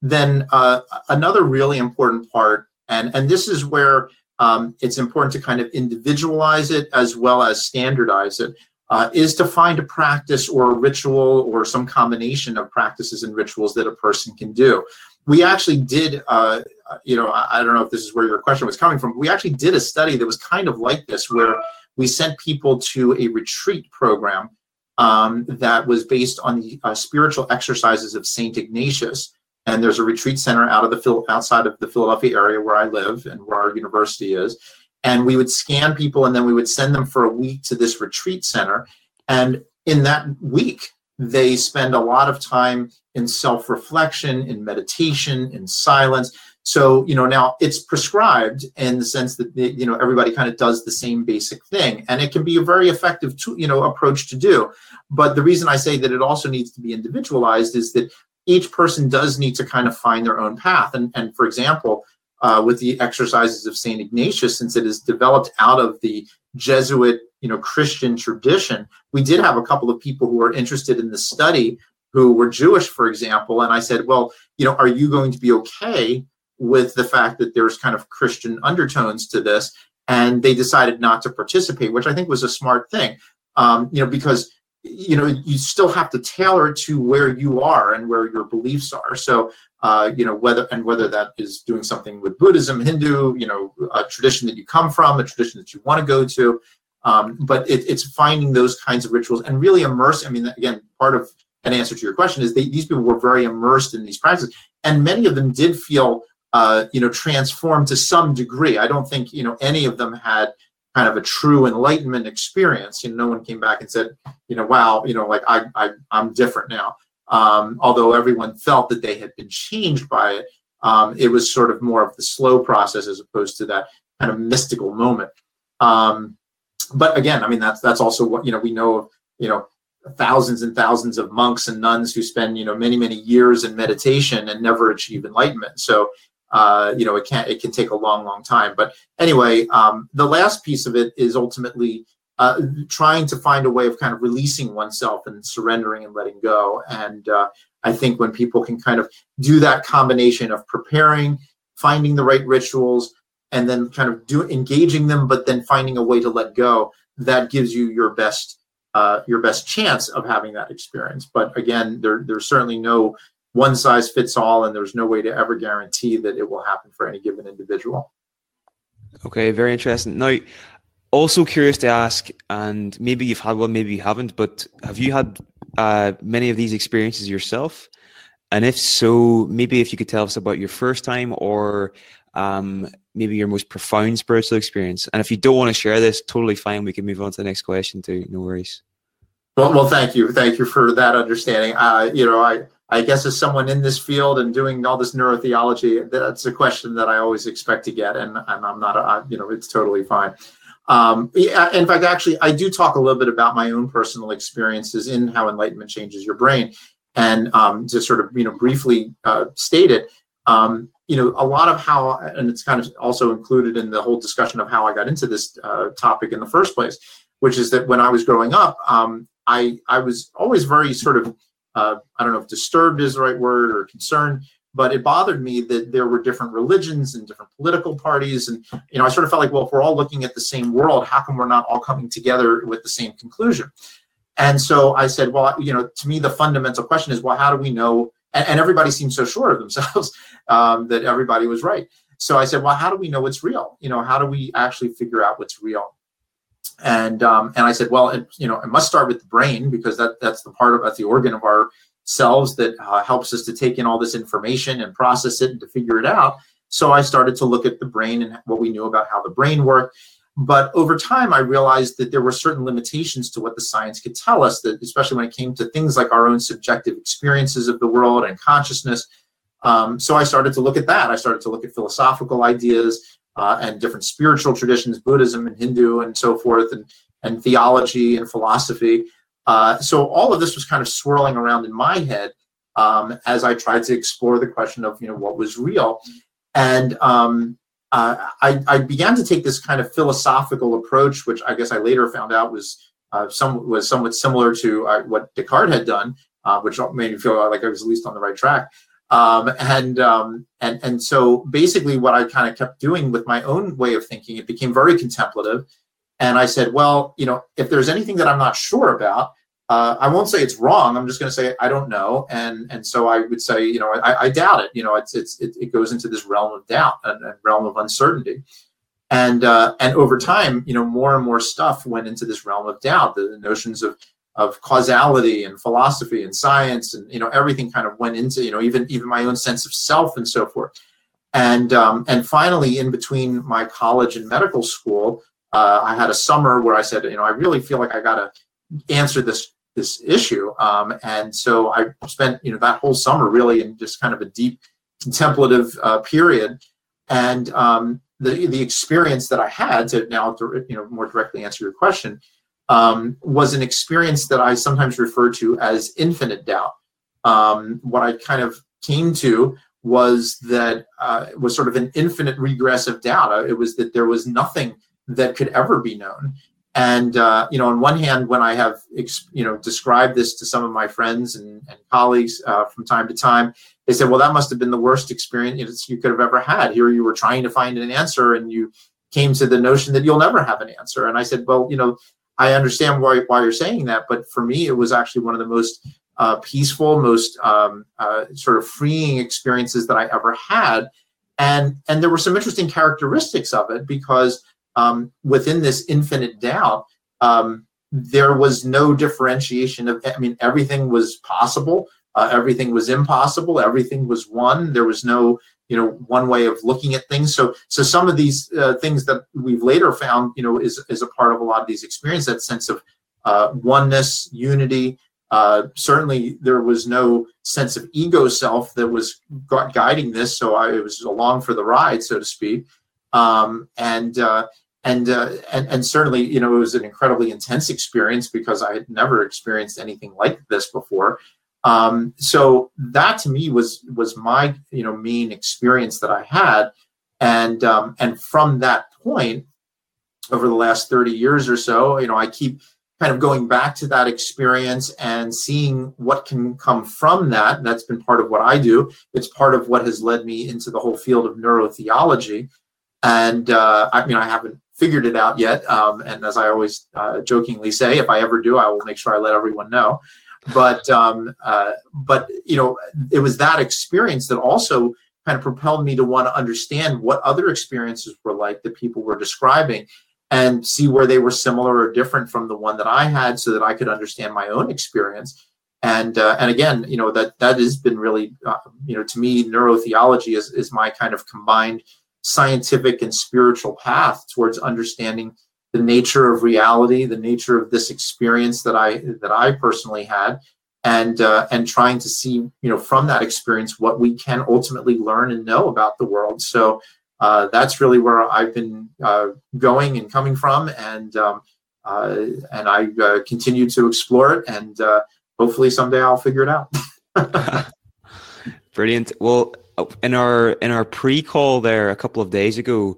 Then uh, another really important part, and and this is where um, it's important to kind of individualize it as well as standardize it. Uh, is to find a practice or a ritual or some combination of practices and rituals that a person can do we actually did, uh, you know, I, I don't know if this is where your question was coming from. We actually did a study that was kind of like this, where we sent people to a retreat program um, that was based on the uh, spiritual exercises of Saint Ignatius. And there's a retreat center out of the outside of the Philadelphia area where I live and where our university is. And we would scan people, and then we would send them for a week to this retreat center. And in that week, they spend a lot of time in self reflection, in meditation, in silence. So, you know, now it's prescribed in the sense that, you know, everybody kind of does the same basic thing. And it can be a very effective, to, you know, approach to do. But the reason I say that it also needs to be individualized is that each person does need to kind of find their own path. And, and for example, uh, with the exercises of St. Ignatius, since it is developed out of the Jesuit you know Christian tradition. We did have a couple of people who were interested in the study who were Jewish, for example, and I said, well, you know, are you going to be okay with the fact that there's kind of Christian undertones to this? And they decided not to participate, which I think was a smart thing, um, you know, because you know you still have to tailor it to where you are and where your beliefs are. So uh, you know whether and whether that is doing something with Buddhism, Hindu, you know, a tradition that you come from, a tradition that you want to go to Um, but it, it's finding those kinds of rituals and really immerse. I mean, again, part of an answer to your question is they, these people were very immersed in these practices, and many of them did feel, uh, you know, transformed to some degree. I don't think you know any of them had kind of a true enlightenment experience. You know, no one came back and said, you know, wow, you know, like I, I I'm different now. Um, although everyone felt that they had been changed by it, um, it was sort of more of the slow process as opposed to that kind of mystical moment. Um, but again, I mean, that's that's also what you know. We know you know thousands and thousands of monks and nuns who spend you know many many years in meditation and never achieve enlightenment. So uh, you know it can it can take a long long time. But anyway, um, the last piece of it is ultimately uh, trying to find a way of kind of releasing oneself and surrendering and letting go. And uh, I think when people can kind of do that combination of preparing, finding the right rituals, and then kind of do engaging them, but then finding a way to let go, that gives you your best uh, your best chance of having that experience. But again, there, there's certainly no one size fits all, and there's no way to ever guarantee that it will happen for any given individual. Okay, very interesting. Now, also curious to ask, and maybe you've had one, maybe you haven't, but have you had uh, many of these experiences yourself? And if so, maybe if you could tell us about your first time or um, maybe your most profound spiritual experience. And if you don't want to share this, totally fine. We can move on to the next question too. No worries. Well, well, thank you, thank you for that understanding. Uh, you know, I I guess as someone in this field and doing all this neurotheology, that's a question that I always expect to get, and, and I'm not, a, you know, it's totally fine. Um, in fact, actually, I do talk a little bit about my own personal experiences in how enlightenment changes your brain, and um, to sort of, you know, briefly uh, state it. Um, you know, a lot of how, and it's kind of also included in the whole discussion of how I got into this uh, topic in the first place, which is that when I was growing up, um, I I was always very sort of uh, I don't know if disturbed is the right word or concerned, but it bothered me that there were different religions and different political parties, and you know I sort of felt like, well, if we're all looking at the same world, how come we're not all coming together with the same conclusion? And so I said, well, you know, to me the fundamental question is, well, how do we know? And, and everybody seemed so sure of themselves um, that everybody was right. So I said, well, how do we know what's real? You know, how do we actually figure out what's real? and um, and I said, well, it, you know, it must start with the brain because that that's the part of that's the organ of our cells that uh, helps us to take in all this information and process it and to figure it out. So I started to look at the brain and what we knew about how the brain worked. But over time, I realized that there were certain limitations to what the science could tell us, that especially when it came to things like our own subjective experiences of the world and consciousness. Um, so I started to look at that. I started to look at philosophical ideas uh, and different spiritual traditions, Buddhism and Hindu and so forth, and, and theology and philosophy. Uh, so all of this was kind of swirling around in my head um, as I tried to explore the question of you know what was real, and um, uh, I, I, began to take this kind of philosophical approach, which I guess I later found out was uh, some was somewhat similar to uh, what Descartes had done, uh, which made me feel like I was at least on the right track. Um, and um, and and so basically, what I kind of kept doing with my own way of thinking, it became very contemplative. And I said, well, you know, if there's anything that I'm not sure about, uh, I won't say it's wrong. I'm just going to say I don't know. And and so I would say, you know, I, I doubt it. You know, it's it's it, it, goes into this realm of doubt and, and realm of uncertainty. And uh, and over time, you know, more and more stuff went into this realm of doubt. The, the notions of of causality and philosophy and science and you know everything kind of went into you know even even my own sense of self and so forth and um, and finally in between my college and medical school uh, i had a summer where i said you know i really feel like i got to answer this this issue um, and so i spent you know that whole summer really in just kind of a deep contemplative uh, period and um, the the experience that i had to now you know more directly answer your question um, was an experience that I sometimes refer to as infinite doubt. Um, what I kind of came to was that uh, was sort of an infinite regress of doubt. Uh, it was that there was nothing that could ever be known. And uh, you know, on one hand, when I have you know described this to some of my friends and, and colleagues uh, from time to time, they said, "Well, that must have been the worst experience you could have ever had. Here, you were trying to find an answer, and you came to the notion that you'll never have an answer." And I said, "Well, you know, I understand why, why you're saying that, but for me, it was actually one of the most uh, peaceful, most um, uh, sort of freeing experiences that I ever had. And, and there were some interesting characteristics of it because um, within this infinite doubt, um, there was no differentiation of. I mean, everything was possible. Uh, everything was impossible. Everything was one. There was no you know one way of looking at things so so some of these uh, things that we've later found you know is is a part of a lot of these experiences that sense of uh, oneness unity uh, certainly there was no sense of ego self that was guiding this so i was along for the ride so to speak um, and uh, and, uh, and and certainly you know it was an incredibly intense experience because i had never experienced anything like this before um, so that to me was was my you know main experience that I had, and um, and from that point, over the last thirty years or so, you know, I keep kind of going back to that experience and seeing what can come from that. That's been part of what I do. It's part of what has led me into the whole field of neurotheology, and uh, I mean, I haven't figured it out yet. Um, and as I always uh, jokingly say, if I ever do, I will make sure I let everyone know but um, uh, but you know it was that experience that also kind of propelled me to want to understand what other experiences were like that people were describing and see where they were similar or different from the one that I had so that I could understand my own experience and uh, and again you know that that has been really uh, you know to me neurotheology is is my kind of combined scientific and spiritual path towards understanding the nature of reality, the nature of this experience that I that I personally had, and uh, and trying to see you know from that experience what we can ultimately learn and know about the world. So uh, that's really where I've been uh, going and coming from, and um, uh, and I uh, continue to explore it, and uh, hopefully someday I'll figure it out. Brilliant. Well, in our in our pre-call there a couple of days ago,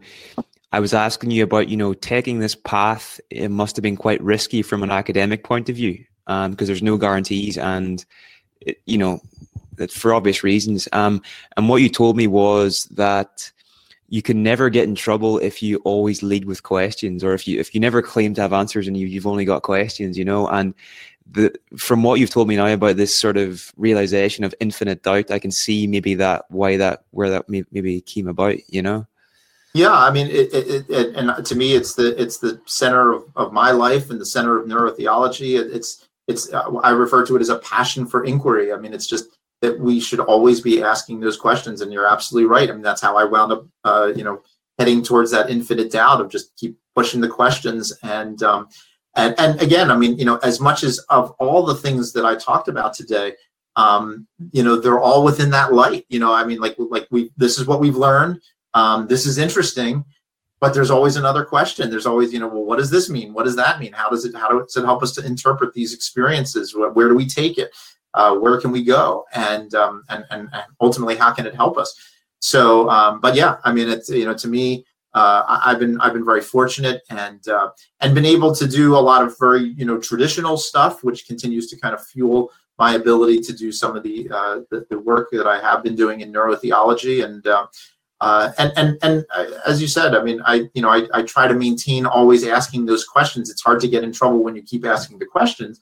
I was asking you about, you know, taking this path. It must have been quite risky from an academic point of view, because um, there's no guarantees, and it, you know, for obvious reasons. Um, and what you told me was that you can never get in trouble if you always lead with questions, or if you if you never claim to have answers and you, you've only got questions, you know. And the from what you've told me now about this sort of realization of infinite doubt, I can see maybe that why that where that maybe came about, you know. Yeah, I mean, it, it, it, and to me, it's the it's the center of, of my life and the center of neurotheology. it's it's uh, I refer to it as a passion for inquiry. I mean, it's just that we should always be asking those questions. And you're absolutely right. I mean, that's how I wound up, uh, you know, heading towards that infinite doubt of just keep pushing the questions. And um, and and again, I mean, you know, as much as of all the things that I talked about today, um, you know, they're all within that light. You know, I mean, like like we this is what we've learned. Um, this is interesting but there's always another question. There's always you know well what does this mean? What does that mean? How does it how does it help us to interpret these experiences? Where, where do we take it? Uh, where can we go? And, um, and, and and ultimately how can it help us? So um, but yeah i mean it's you know to me uh, I, have been I've been very fortunate and uh, and been able to do a lot of very you know traditional stuff, which continues to kind of fuel my ability to do some of the uh, the, the, work that I have been doing in neurotheology and uh, uh, and and and uh, as you said, I mean, I you know I, I try to maintain always asking those questions. It's hard to get in trouble when you keep asking the questions,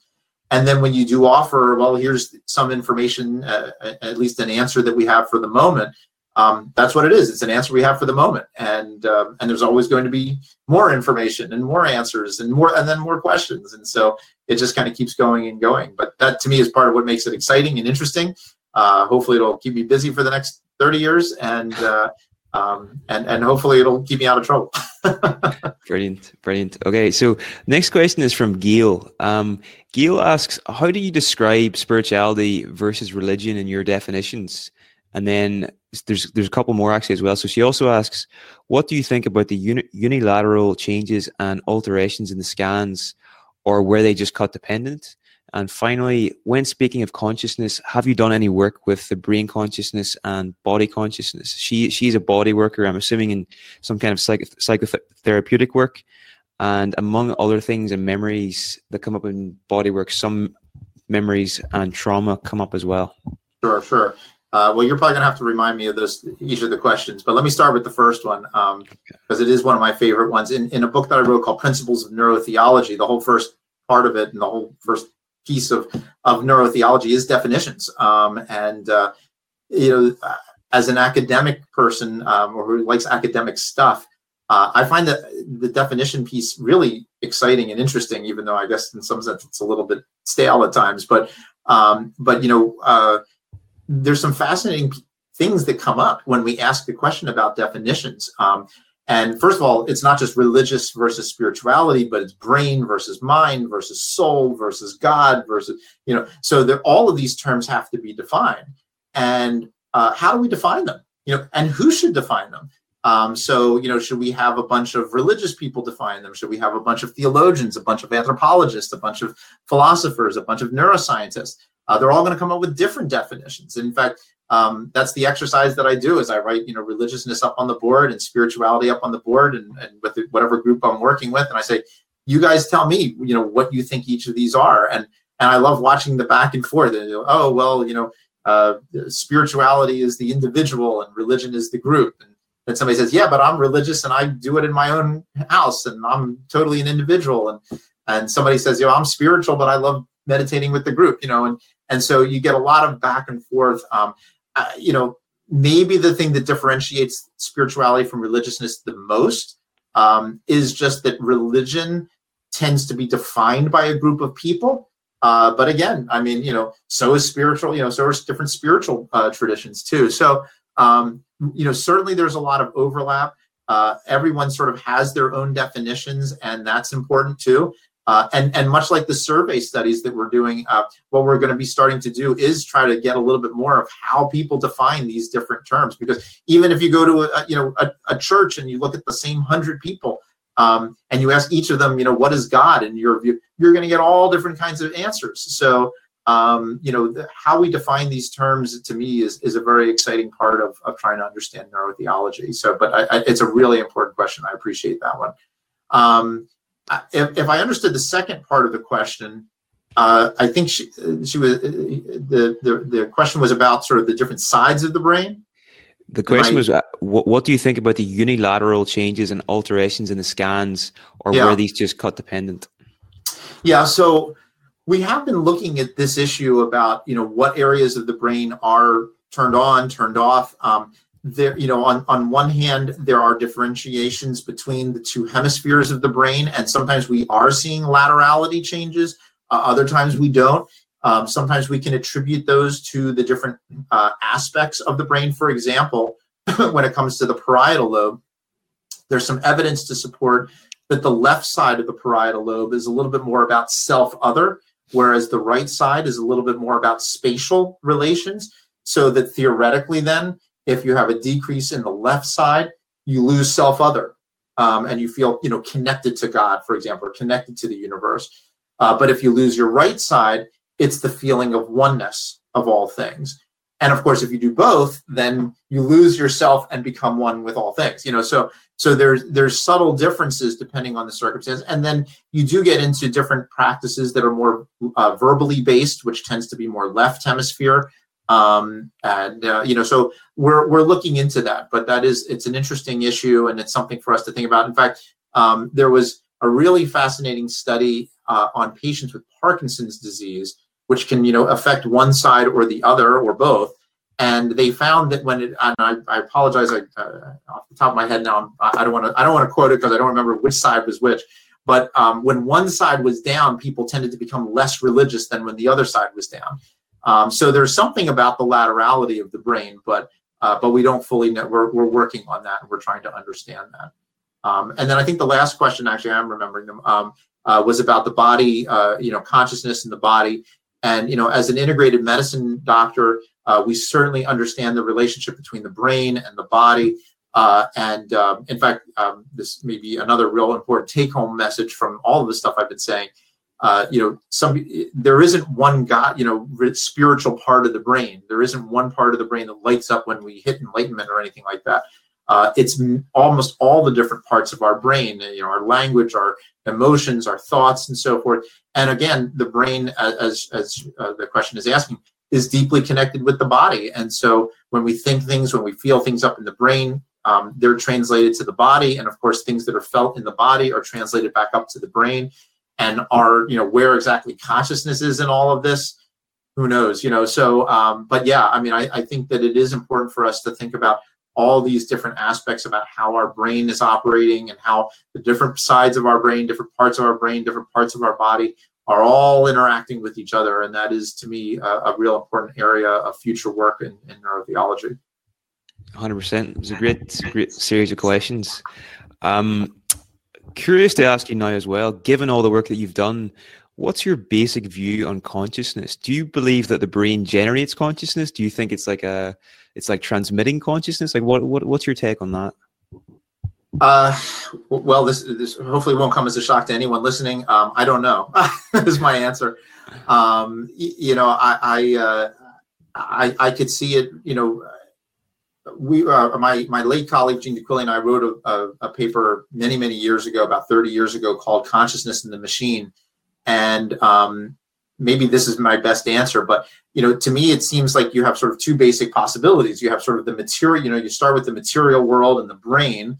and then when you do offer, well, here's some information, at least an answer that we have for the moment. Um, that's what it is. It's an answer we have for the moment, and um, and there's always going to be more information and more answers and more and then more questions, and so it just kind of keeps going and going. But that to me is part of what makes it exciting and interesting. Uh, hopefully, it'll keep me busy for the next 30 years, and uh, um, and and hopefully it'll keep me out of trouble. brilliant, brilliant. Okay, so next question is from Gail. Um, asks, "How do you describe spirituality versus religion in your definitions?" And then there's there's a couple more actually as well. So she also asks, "What do you think about the uni- unilateral changes and alterations in the scans, or were they just cut dependent?" And finally, when speaking of consciousness, have you done any work with the brain consciousness and body consciousness? She she's a body worker. I'm assuming in some kind of psych, psychotherapeutic work, and among other things and memories that come up in body work, some memories and trauma come up as well. Sure, sure. Uh, well, you're probably gonna have to remind me of those each of the questions, but let me start with the first one because um, it is one of my favorite ones. In in a book that I wrote called Principles of Neurotheology, the whole first part of it and the whole first piece of, of neurotheology is definitions. Um, and, uh, you know, as an academic person um, or who likes academic stuff, uh, I find that the definition piece really exciting and interesting, even though I guess in some sense it's a little bit stale at times. But um, but you know, uh, there's some fascinating things that come up when we ask the question about definitions. Um, and first of all, it's not just religious versus spirituality, but it's brain versus mind versus soul versus God versus you know. So all of these terms have to be defined. And uh, how do we define them? You know, and who should define them? Um, so, you know, should we have a bunch of religious people define them? Should we have a bunch of theologians, a bunch of anthropologists, a bunch of philosophers, a bunch of neuroscientists? Uh, they're all going to come up with different definitions. In fact, um, that's the exercise that I do is I write, you know, religiousness up on the board and spirituality up on the board and, and with whatever group I'm working with. And I say, you guys tell me, you know, what you think each of these are. And, and I love watching the back and forth. And, oh, well, you know, uh, spirituality is the individual and religion is the group. And then somebody says, "Yeah, but I'm religious and I do it in my own house and I'm totally an individual." And and somebody says, "You know, I'm spiritual, but I love meditating with the group." You know, and and so you get a lot of back and forth. Um, uh, you know, maybe the thing that differentiates spirituality from religiousness the most um, is just that religion tends to be defined by a group of people. Uh, but again, I mean, you know, so is spiritual, you know, so are different spiritual uh, traditions too. So, um, you know, certainly there's a lot of overlap. Uh, everyone sort of has their own definitions, and that's important too. Uh, and, and much like the survey studies that we're doing, uh, what we're going to be starting to do is try to get a little bit more of how people define these different terms. Because even if you go to a, you know a, a church and you look at the same hundred people, um, and you ask each of them, you know, what is God in your view, you're going to get all different kinds of answers. So um, you know, the, how we define these terms to me is, is a very exciting part of, of trying to understand neurotheology. So, but I, I, it's a really important question. I appreciate that one. Um, if, if, I understood the second part of the question, uh, I think she, she was the, the the question was about sort of the different sides of the brain. The question I, was, uh, what, what, do you think about the unilateral changes and alterations in the scans, or yeah. were these just cut dependent? Yeah, so we have been looking at this issue about you know what areas of the brain are turned on, turned off. Um, there, you know, on on one hand, there are differentiations between the two hemispheres of the brain, and sometimes we are seeing laterality changes. Uh, other times we don't. Um, sometimes we can attribute those to the different uh, aspects of the brain. For example, when it comes to the parietal lobe, there's some evidence to support that the left side of the parietal lobe is a little bit more about self-other whereas the right side is a little bit more about spatial relations. So that theoretically, then, if you have a decrease in the left side, you lose self other. Um, and you feel you know connected to God, for example, or connected to the universe. Uh, but if you lose your right side, it's the feeling of oneness of all things. And of course, if you do both, then you lose yourself and become one with all things. You know, so so there's there's subtle differences depending on the circumstance, and then you do get into different practices that are more uh, verbally based, which tends to be more left hemisphere. Um, and uh, you know, so we're we're looking into that, but that is it's an interesting issue, and it's something for us to think about. In fact, um, there was a really fascinating study uh, on patients with Parkinson's disease which can you know affect one side or the other or both. And they found that when it, and I, I apologize, I, uh, off the top of my head now, I'm, I don't want to, I don't want to quote it because I don't remember which side was which. But um, when one side was down, people tended to become less religious than when the other side was down. Um, so there's something about the laterality of the brain, but uh, but we don't fully know. We're, we're working on that and we're trying to understand that. Um, and then I think the last question, actually, I'm remembering them, um, uh, was about the body, uh, you know, consciousness in the body. And you know, as an integrated medicine doctor, uh, we certainly understand the relationship between the brain and the body. Uh, and um, in fact, um, this may be another real important take-home message from all of the stuff I've been saying. Uh, you know, some there isn't one God, you know, spiritual part of the brain. There isn't one part of the brain that lights up when we hit enlightenment or anything like that. Uh, it's almost all the different parts of our brain, you know, our language, our emotions, our thoughts, and so forth. And again, the brain, as, as uh, the question is asking, is deeply connected with the body. And so when we think things, when we feel things up in the brain, um, they're translated to the body. And of course, things that are felt in the body are translated back up to the brain. And are, you know, where exactly consciousness is in all of this, who knows, you know? So, um, but yeah, I mean, I, I think that it is important for us to think about all these different aspects about how our brain is operating and how the different sides of our brain, different parts of our brain, different parts of our body are all interacting with each other. And that is, to me, a, a real important area of future work in, in neurotheology. 100%. It was a great, great series of questions. Um, curious to ask you now as well, given all the work that you've done, what's your basic view on consciousness? Do you believe that the brain generates consciousness? Do you think it's like a it's like transmitting consciousness? Like what, what what's your take on that? Uh, well, this this hopefully won't come as a shock to anyone listening. Um, I don't know. is my answer. Um, you know, I I, uh, I I could see it. You know, we uh, my my late colleague Gene D'Aquili and I wrote a, a, a, paper many many years ago, about 30 years ago, called "Consciousness in the Machine," and um, maybe this is my best answer, but you know, to me, it seems like you have sort of two basic possibilities. You have sort of the material. You know, you start with the material world and the brain,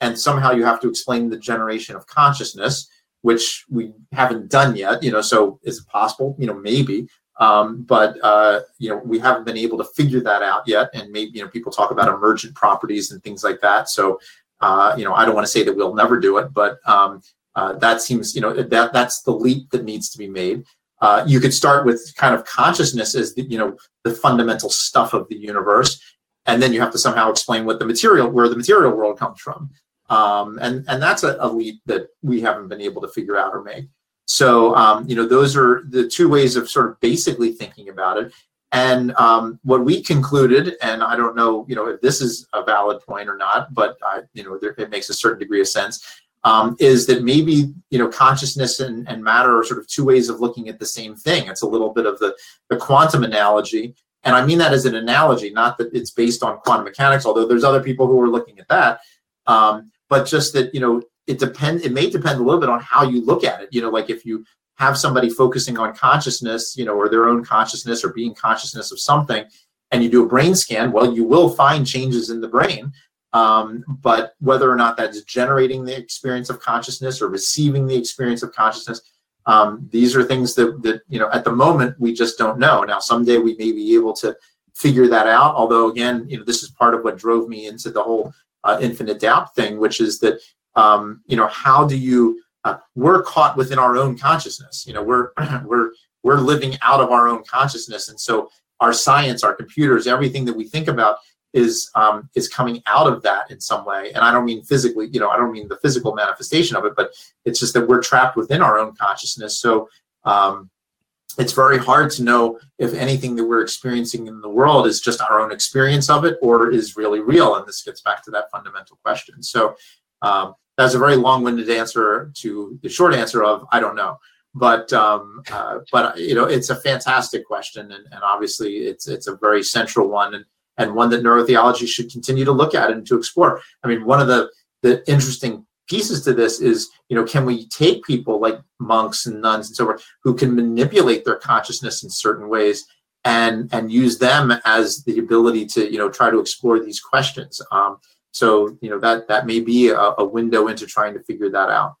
and somehow you have to explain the generation of consciousness, which we haven't done yet. You know, so is it possible? You know, maybe. Um, but uh, you know we haven't been able to figure that out yet, and maybe you know people talk about emergent properties and things like that. So uh, you know I don't want to say that we'll never do it, but um, uh, that seems you know that that's the leap that needs to be made. Uh, you could start with kind of consciousness as the you know the fundamental stuff of the universe, and then you have to somehow explain what the material where the material world comes from, um, and and that's a, a leap that we haven't been able to figure out or make. So, um, you know, those are the two ways of sort of basically thinking about it. And um, what we concluded, and I don't know, you know, if this is a valid point or not, but I, you know, there, it makes a certain degree of sense, um, is that maybe you know consciousness and, and matter are sort of two ways of looking at the same thing. It's a little bit of the the quantum analogy, and I mean that as an analogy, not that it's based on quantum mechanics, although there's other people who are looking at that. Um, but just that you know it depend it may depend a little bit on how you look at it. You know like if you have somebody focusing on consciousness you know or their own consciousness or being consciousness of something and you do a brain scan well you will find changes in the brain. Um, but whether or not that's generating the experience of consciousness or receiving the experience of consciousness um, these are things that that you know at the moment we just don't know. Now someday we may be able to figure that out although again you know this is part of what drove me into the whole uh, infinite doubt thing which is that um, you know, how do you? Uh, we're caught within our own consciousness. You know, we're we're we're living out of our own consciousness, and so our science, our computers, everything that we think about is um, is coming out of that in some way. And I don't mean physically, you know, I don't mean the physical manifestation of it, but it's just that we're trapped within our own consciousness. So um, it's very hard to know if anything that we're experiencing in the world is just our own experience of it or is really real. And this gets back to that fundamental question. So um, that's a very long-winded answer to the short answer of I don't know. But um, uh, but you know it's a fantastic question, and, and obviously it's it's a very central one, and and one that neurotheology should continue to look at and to explore. I mean, one of the the interesting pieces to this is you know can we take people like monks and nuns and so forth who can manipulate their consciousness in certain ways and and use them as the ability to you know try to explore these questions um, so you know that that may be a, a window into trying to figure that out.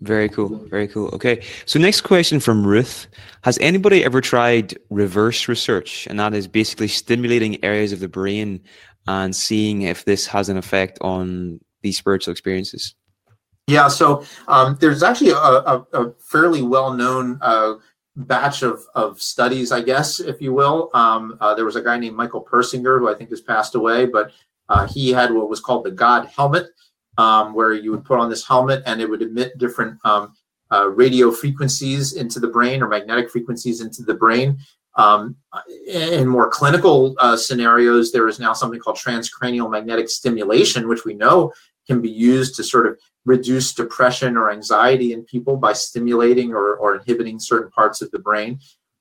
Very cool very cool. Okay so next question from ruth. Has anybody ever tried reverse research? And that is basically stimulating areas of the brain and seeing if this has an effect on these spiritual experiences. Yeah so um, there's actually a, a, a fairly well-known uh, batch of, of studies i guess if you will. Um, uh, there was a guy named michael persinger who i think has passed away but uh, he had what was called the God helmet, um, where you would put on this helmet and it would emit different um, uh, radio frequencies into the brain or magnetic frequencies into the brain. Um, in more clinical uh, scenarios, there is now something called transcranial magnetic stimulation, which we know can be used to sort of reduce depression or anxiety in people by stimulating or, or inhibiting certain parts of the brain.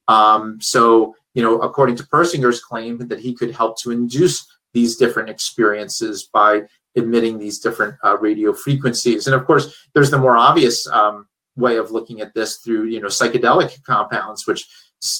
Um, so, you know, according to Persinger's claim that he could help to induce these different experiences by emitting these different uh, radio frequencies. And of course, there's the more obvious um, way of looking at this through, you know, psychedelic compounds, which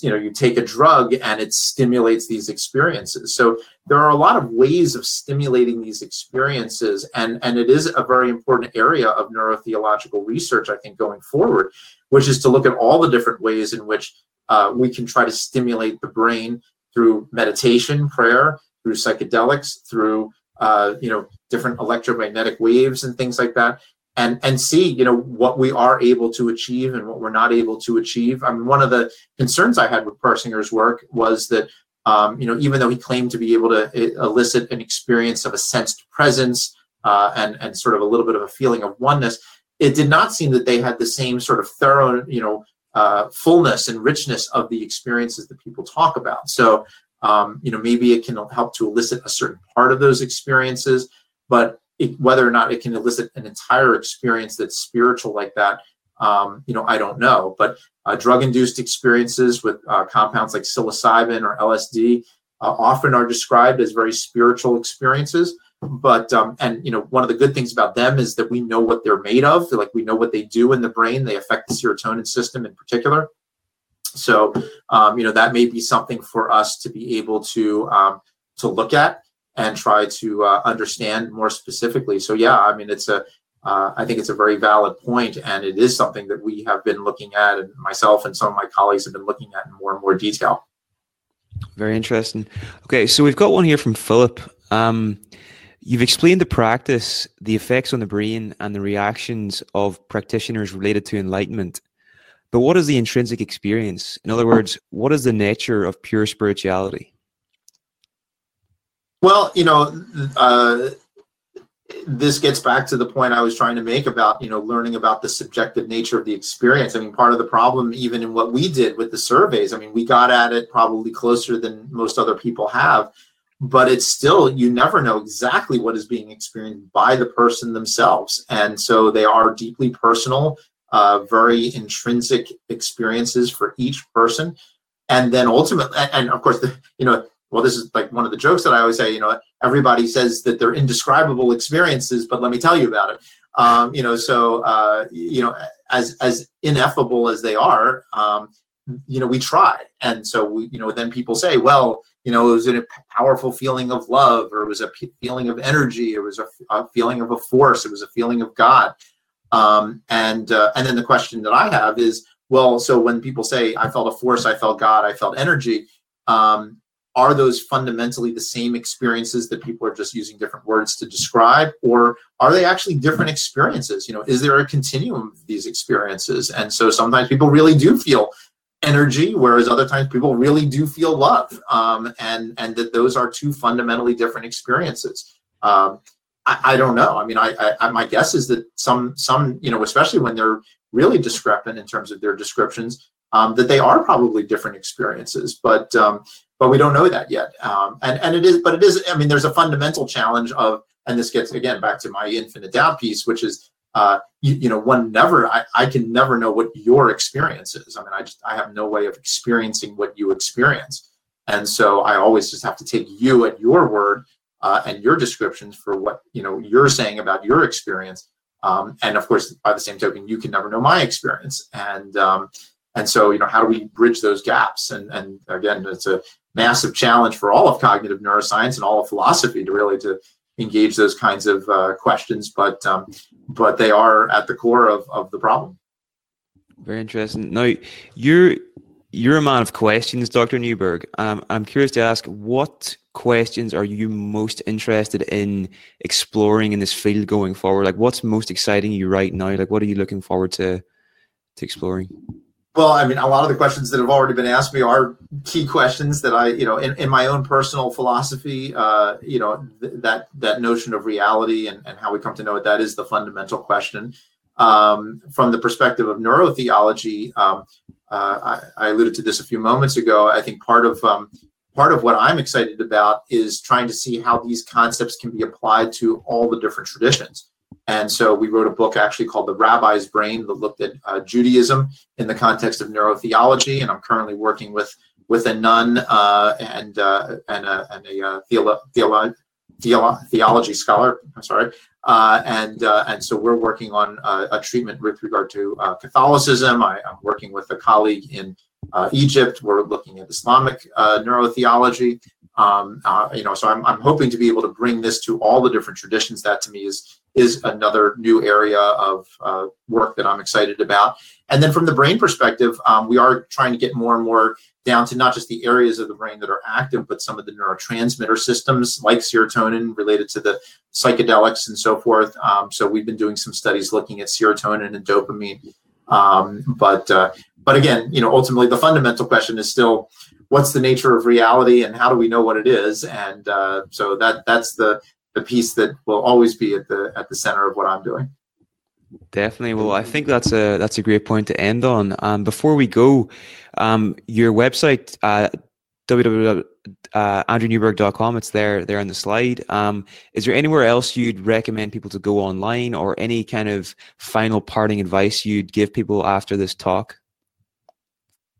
you know you take a drug and it stimulates these experiences so there are a lot of ways of stimulating these experiences and and it is a very important area of neurotheological research i think going forward which is to look at all the different ways in which uh, we can try to stimulate the brain through meditation prayer through psychedelics, through uh, you know, different electromagnetic waves and things like that, and and see, you know, what we are able to achieve and what we're not able to achieve. I mean, one of the concerns I had with Persinger's work was that, um, you know, even though he claimed to be able to uh, elicit an experience of a sensed presence uh, and and sort of a little bit of a feeling of oneness, it did not seem that they had the same sort of thorough, you know, uh, fullness and richness of the experiences that people talk about. So, um, you know, maybe it can help to elicit a certain part of those experiences, but it, whether or not it can elicit an entire experience that's spiritual like that, um, you know, I don't know. But uh, drug-induced experiences with uh, compounds like psilocybin or LSD uh, often are described as very spiritual experiences. But um, and you know one of the good things about them is that we know what they're made of. Like we know what they do in the brain. They affect the serotonin system in particular so um, you know that may be something for us to be able to um, to look at and try to uh, understand more specifically so yeah i mean it's a uh, I think it's a very valid point, and it is something that we have been looking at, and myself and some of my colleagues have been looking at in more and more detail. Very interesting. Okay, so we've got one here from Philip. Um, You've explained the practice, the effects on the brain, and the reactions of practitioners related to enlightenment. But what is the intrinsic experience? In other words, what is the nature of pure spirituality? Well, you know, uh, this gets back to the point I was trying to make about, you know, learning about the subjective nature of the experience. I mean, part of the problem, even in what we did with the surveys, I mean, we got at it probably closer than most other people have but it's still you never know exactly what is being experienced by the person themselves and so they are deeply personal uh, very intrinsic experiences for each person. And then ultimately and of course the, you know well this is like one of the jokes that i always say you know everybody says that they're indescribable experiences but let me tell you about it. Um, you know so uh, you know as as ineffable as they are um, you know we try. And so we you know then people say well you know, it was a powerful feeling of love, or it was a feeling of energy, it was a, a feeling of a force, it was a feeling of God. Um, and uh, and then the question that I have is, well, so when people say I felt a force, I felt God, I felt energy, um, are those fundamentally the same experiences that people are just using different words to describe, or are they actually different experiences? You know, is there a continuum of these experiences? And so sometimes people really do feel energy, whereas other times people really do feel love, um, and and that those are two fundamentally different experiences. Um, I, I, don't know. I mean, I, I, my guess is that some some you know, especially when they're really discrepant in terms of their descriptions, um, that they are probably different experiences, but um, but we don't know that yet. Um, and and it is, but it is. I mean, there's a fundamental challenge of, and this gets again back to my infinite doubt piece, which is uh, you, you, know, one never, I, I can never know what your experience is. I mean, I just, I have no way of experiencing what you experience. And so I always just have to take you at your word uh, and your descriptions for what, you know, you're saying about your experience. Um, and of course, by the same token, you can never know my experience. And, um, and so, you know, how do we bridge those gaps? And, and again, it's a massive challenge for all of cognitive neuroscience and all of philosophy to really to engage those kinds of uh, questions, but um, but they are at the core of, of the problem. Very interesting. Now, you're you're a man of questions, Dr. Newberg. Um, I'm curious to ask, what questions are you most interested in exploring in this field going forward? Like, what's most exciting you right now? Like, what are you looking forward to to exploring? Well, I mean, a lot of the questions that have already been asked me are key questions that I, you know, in, in my own personal philosophy, uh, you know, th- that that notion of reality and, and how we come to know it, that is the fundamental question. Um, from the perspective of neurotheology, um, uh, I, I, alluded to this a few moments ago. I think part of um, part of what I'm excited about is trying to see how these concepts can be applied to all the different traditions. And so we wrote a book actually called The Rabbi's Brain that looked at uh, Judaism in the context of neurotheology. And I'm currently working with with a nun uh, and uh, and a, and a uh, theolo- theolo- theolo- theology scholar. I'm sorry. Uh, and uh, and so we're working on a treatment with regard to Catholicism. I, am working with a colleague in Egypt. We're looking at Islamic neurotheology. Um, you know, so I'm, I'm hoping to be able to bring this to all the different traditions. That to me is is another new area of uh, work that I'm excited about. And then from the brain perspective, um, we are trying to get more and more down to not just the areas of the brain that are active, but some of the neurotransmitter systems like serotonin related to the psychedelics and so forth. Um, so we've been doing some studies looking at serotonin and dopamine. Um, but uh, but again, you know, ultimately the fundamental question is still what's the nature of reality and how do we know what it is? And uh, so that that's the the piece that will always be at the at the center of what I'm doing. Definitely. Well, I think that's a that's a great point to end on. Um, before we go, um, your website, uh, www.andrewnewberg.com, uh, it's there there on the slide. Um, is there anywhere else you'd recommend people to go online, or any kind of final parting advice you'd give people after this talk?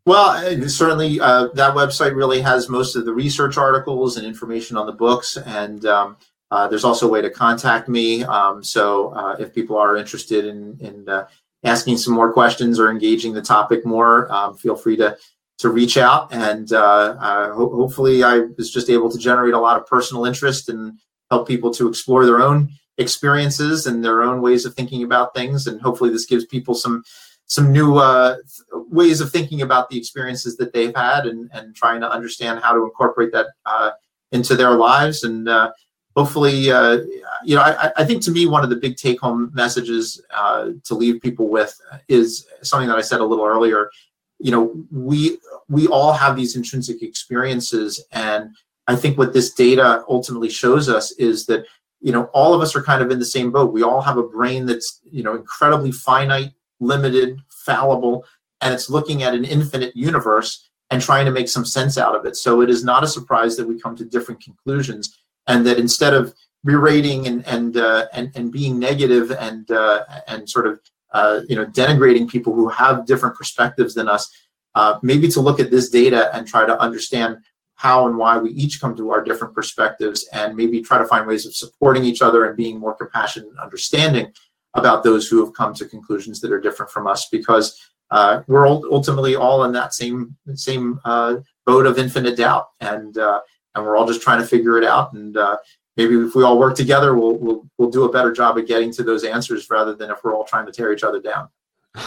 Well, certainly uh, that website really has most of the research articles and information on the books, and um, uh, there's also a way to contact me. Um, so uh, if people are interested in, in uh, asking some more questions or engaging the topic more, um, feel free to to reach out. And uh, ho- hopefully, I was just able to generate a lot of personal interest and help people to explore their own experiences and their own ways of thinking about things. And hopefully, this gives people some some new uh, ways of thinking about the experiences that they've had and, and trying to understand how to incorporate that uh, into their lives and uh, hopefully, uh, you know, I, I, think to me, one of the big take home messages uh, to leave people with is something that I said a little earlier. You know, we we all have these intrinsic experiences, and I think what this data ultimately shows us is that you know all of us are kind of in the same boat. We all have a brain that's you know incredibly finite, limited, fallible, and it's looking at an infinite universe and trying to make some sense out of it. So it is not a surprise that we come to different conclusions and that instead of berating and and uh, and, and being negative and uh, and sort of uh, you know denigrating people who have different perspectives than us, uh, maybe to look at this data and try to understand how and why we each come to our different perspectives, and maybe try to find ways of supporting each other and being more compassionate and understanding about those who have come to conclusions that are different from us, because uh, we're ultimately all in that same same uh, boat of infinite doubt, and and we're all just trying to figure it out. And uh, maybe if we all work together, we'll, we'll we'll do a better job at getting to those answers rather than if we're all trying to tear each other down.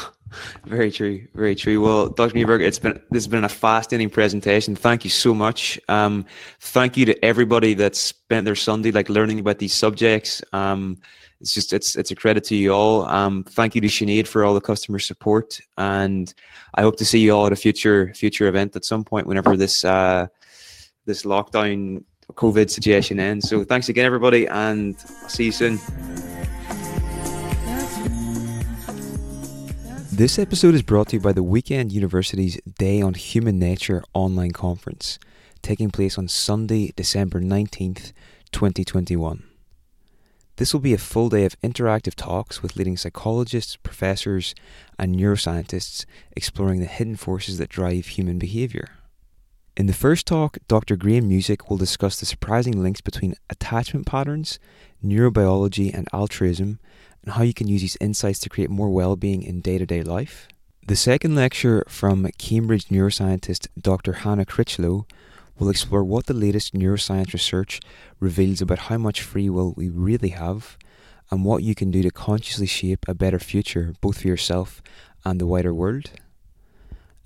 Very true, very true. Well, Dr. Newberg, it's been this has been a fascinating presentation. Thank you so much. Um, thank you to everybody that spent their Sunday like learning about these subjects. Um, it's just it's it's a credit to you all. Um, thank you to Sinead for all the customer support, and I hope to see you all at a future future event at some point whenever this uh, this lockdown COVID situation ends. So thanks again, everybody, and I'll see you soon. This episode is brought to you by the Weekend University's Day on Human Nature online conference, taking place on Sunday, December 19th, 2021. This will be a full day of interactive talks with leading psychologists, professors, and neuroscientists exploring the hidden forces that drive human behaviour. In the first talk, Dr. Graham Music will discuss the surprising links between attachment patterns, neurobiology, and altruism, and how you can use these insights to create more well being in day to day life. The second lecture from Cambridge neuroscientist Dr. Hannah Critchlow will explore what the latest neuroscience research reveals about how much free will we really have and what you can do to consciously shape a better future both for yourself and the wider world.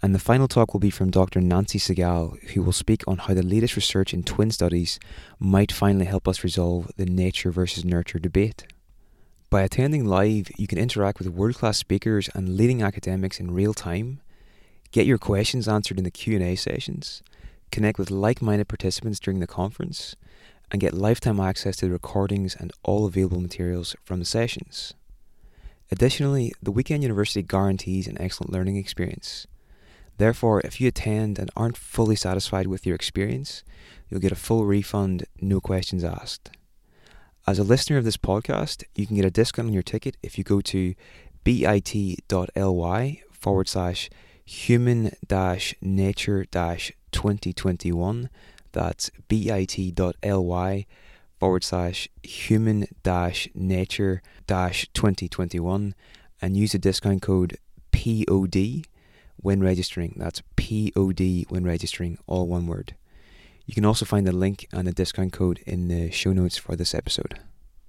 And the final talk will be from Dr. Nancy Segal, who will speak on how the latest research in twin studies might finally help us resolve the nature versus nurture debate. By attending live, you can interact with world class speakers and leading academics in real time, get your questions answered in the Q&A sessions, connect with like-minded participants during the conference, and get lifetime access to the recordings and all available materials from the sessions. Additionally, the Weekend University guarantees an excellent learning experience. Therefore, if you attend and aren't fully satisfied with your experience, you'll get a full refund, no questions asked. As a listener of this podcast, you can get a discount on your ticket if you go to bit.ly forward slash human dash nature dash 2021. That's bit.ly forward slash human dash nature dash 2021 and use the discount code POD when registering. That's POD when registering, all one word. You can also find the link and the discount code in the show notes for this episode.